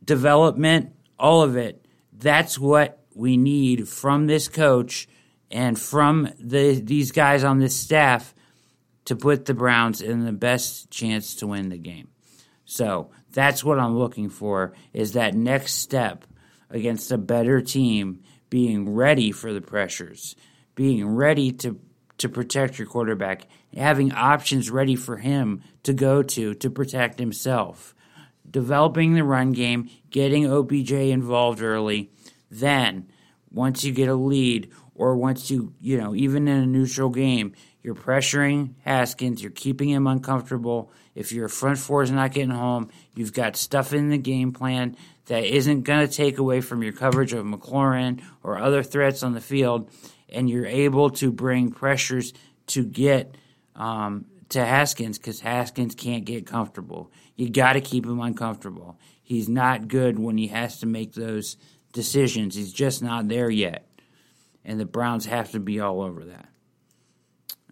development, all of it. That's what we need from this coach and from the, these guys on this staff to put the Browns in the best chance to win the game. So that's what I'm looking for is that next step against a better team, being ready for the pressures, being ready to to protect your quarterback, having options ready for him to go to to protect himself, developing the run game, getting OBJ involved early. Then, once you get a lead, or once you, you know, even in a neutral game, you're pressuring Haskins, you're keeping him uncomfortable. If your front four is not getting home, you've got stuff in the game plan that isn't going to take away from your coverage of McLaurin or other threats on the field and you're able to bring pressures to get um, to Haskins because Haskins can't get comfortable. You got to keep him uncomfortable. He's not good when he has to make those decisions. He's just not there yet. And the Browns have to be all over that.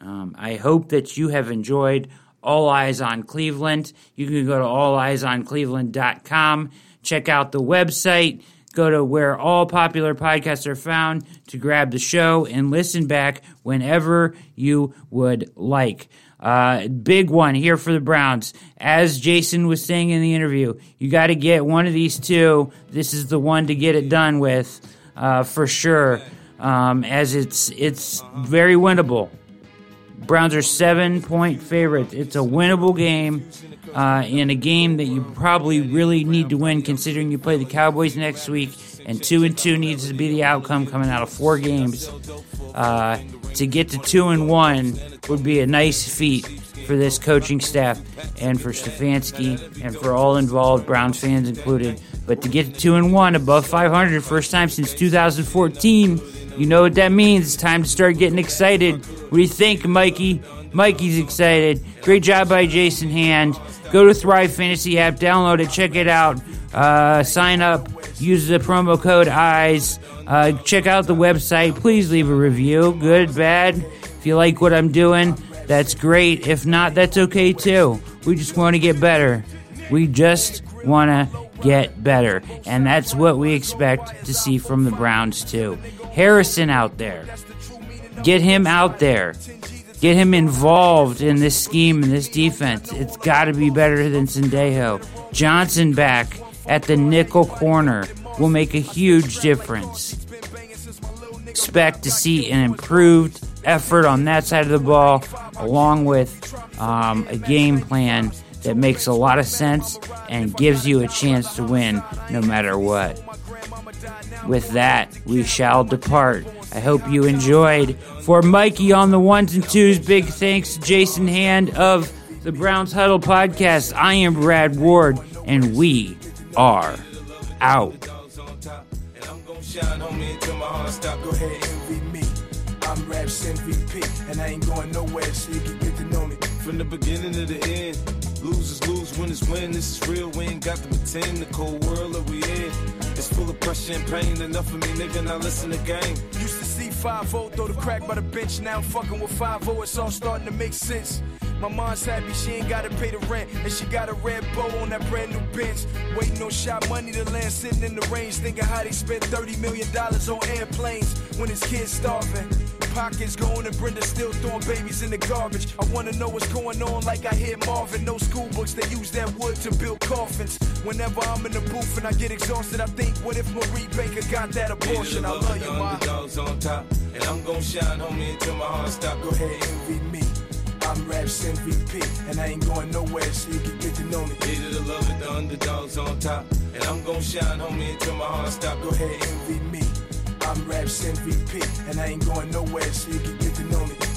Um, I hope that you have enjoyed All Eyes on Cleveland. You can go to alleyesoncleveland.com, check out the website Go to where all popular podcasts are found to grab the show and listen back whenever you would like. Uh, big one here for the Browns. As Jason was saying in the interview, you got to get one of these two. This is the one to get it done with uh, for sure, um, as it's it's very winnable. Browns are seven point favorites. It's a winnable game uh, in a game that you probably really need to win, considering you play the Cowboys next week, and two and two needs to be the outcome coming out of four games. Uh, to get to two and one would be a nice feat for this coaching staff and for Stefanski and for all involved, Browns fans included. But to get to two and one above 500, first time since 2014, you know what that means. It's time to start getting excited. What do you think, Mikey? Mikey's excited. Great job by Jason Hand. Go to Thrive Fantasy app, download it, check it out, uh, sign up, use the promo code EYES. Uh, check out the website. Please leave a review. Good, bad. If you like what I'm doing, that's great. If not, that's okay too. We just want to get better. We just want to get better. And that's what we expect to see from the Browns too. Harrison out there. Get him out there. Get him involved in this scheme and this defense. It's got to be better than Sendejo. Johnson back at the nickel corner. will make a huge difference. Expect to see an improved effort on that side of the ball, along with um, a game plan that makes a lot of sense and gives you a chance to win no matter what. With that, we shall depart. I hope you enjoyed. For Mikey on the ones and twos, big thanks to Jason Hand of the Browns Huddle podcast. I am Brad Ward, and we are out. I'm Raps MVP, and I ain't going nowhere, so you can get to know me. From the beginning to the end, losers lose, winners win. This is real, we ain't got to pretend. The cold world that we in, it's full of pressure and pain. Enough of me, nigga, now listen to game. Used 5 0 throw the crack by the bench, now I'm fucking with 5 0, it's all starting to make sense. My mom's happy she ain't gotta pay the rent, and she got a red bow on that brand new bench. Waiting on Shaq money to land, sitting in the range, thinking how they spent $30 million on airplanes when his kids starving. Pockets going and Brenda still throwing babies in the garbage. I wanna know what's going on, like I hear Marvin. No school books, they use that wood to build coffins. Whenever I'm in the booth and I get exhausted, I think, what if Marie Baker got that abortion? I love you, ma. on top, and I'm gonna shine, homie, until my heart stop. Go ahead, envy me. I'm Raps MVP, and I ain't going nowhere, so you can get to know me. Hated to love it, the underdogs on top. And I'm gonna shine, homie, until my heart stop. Go ahead, envy me. I'm Raps MVP, and I ain't going nowhere, so you can get to know me.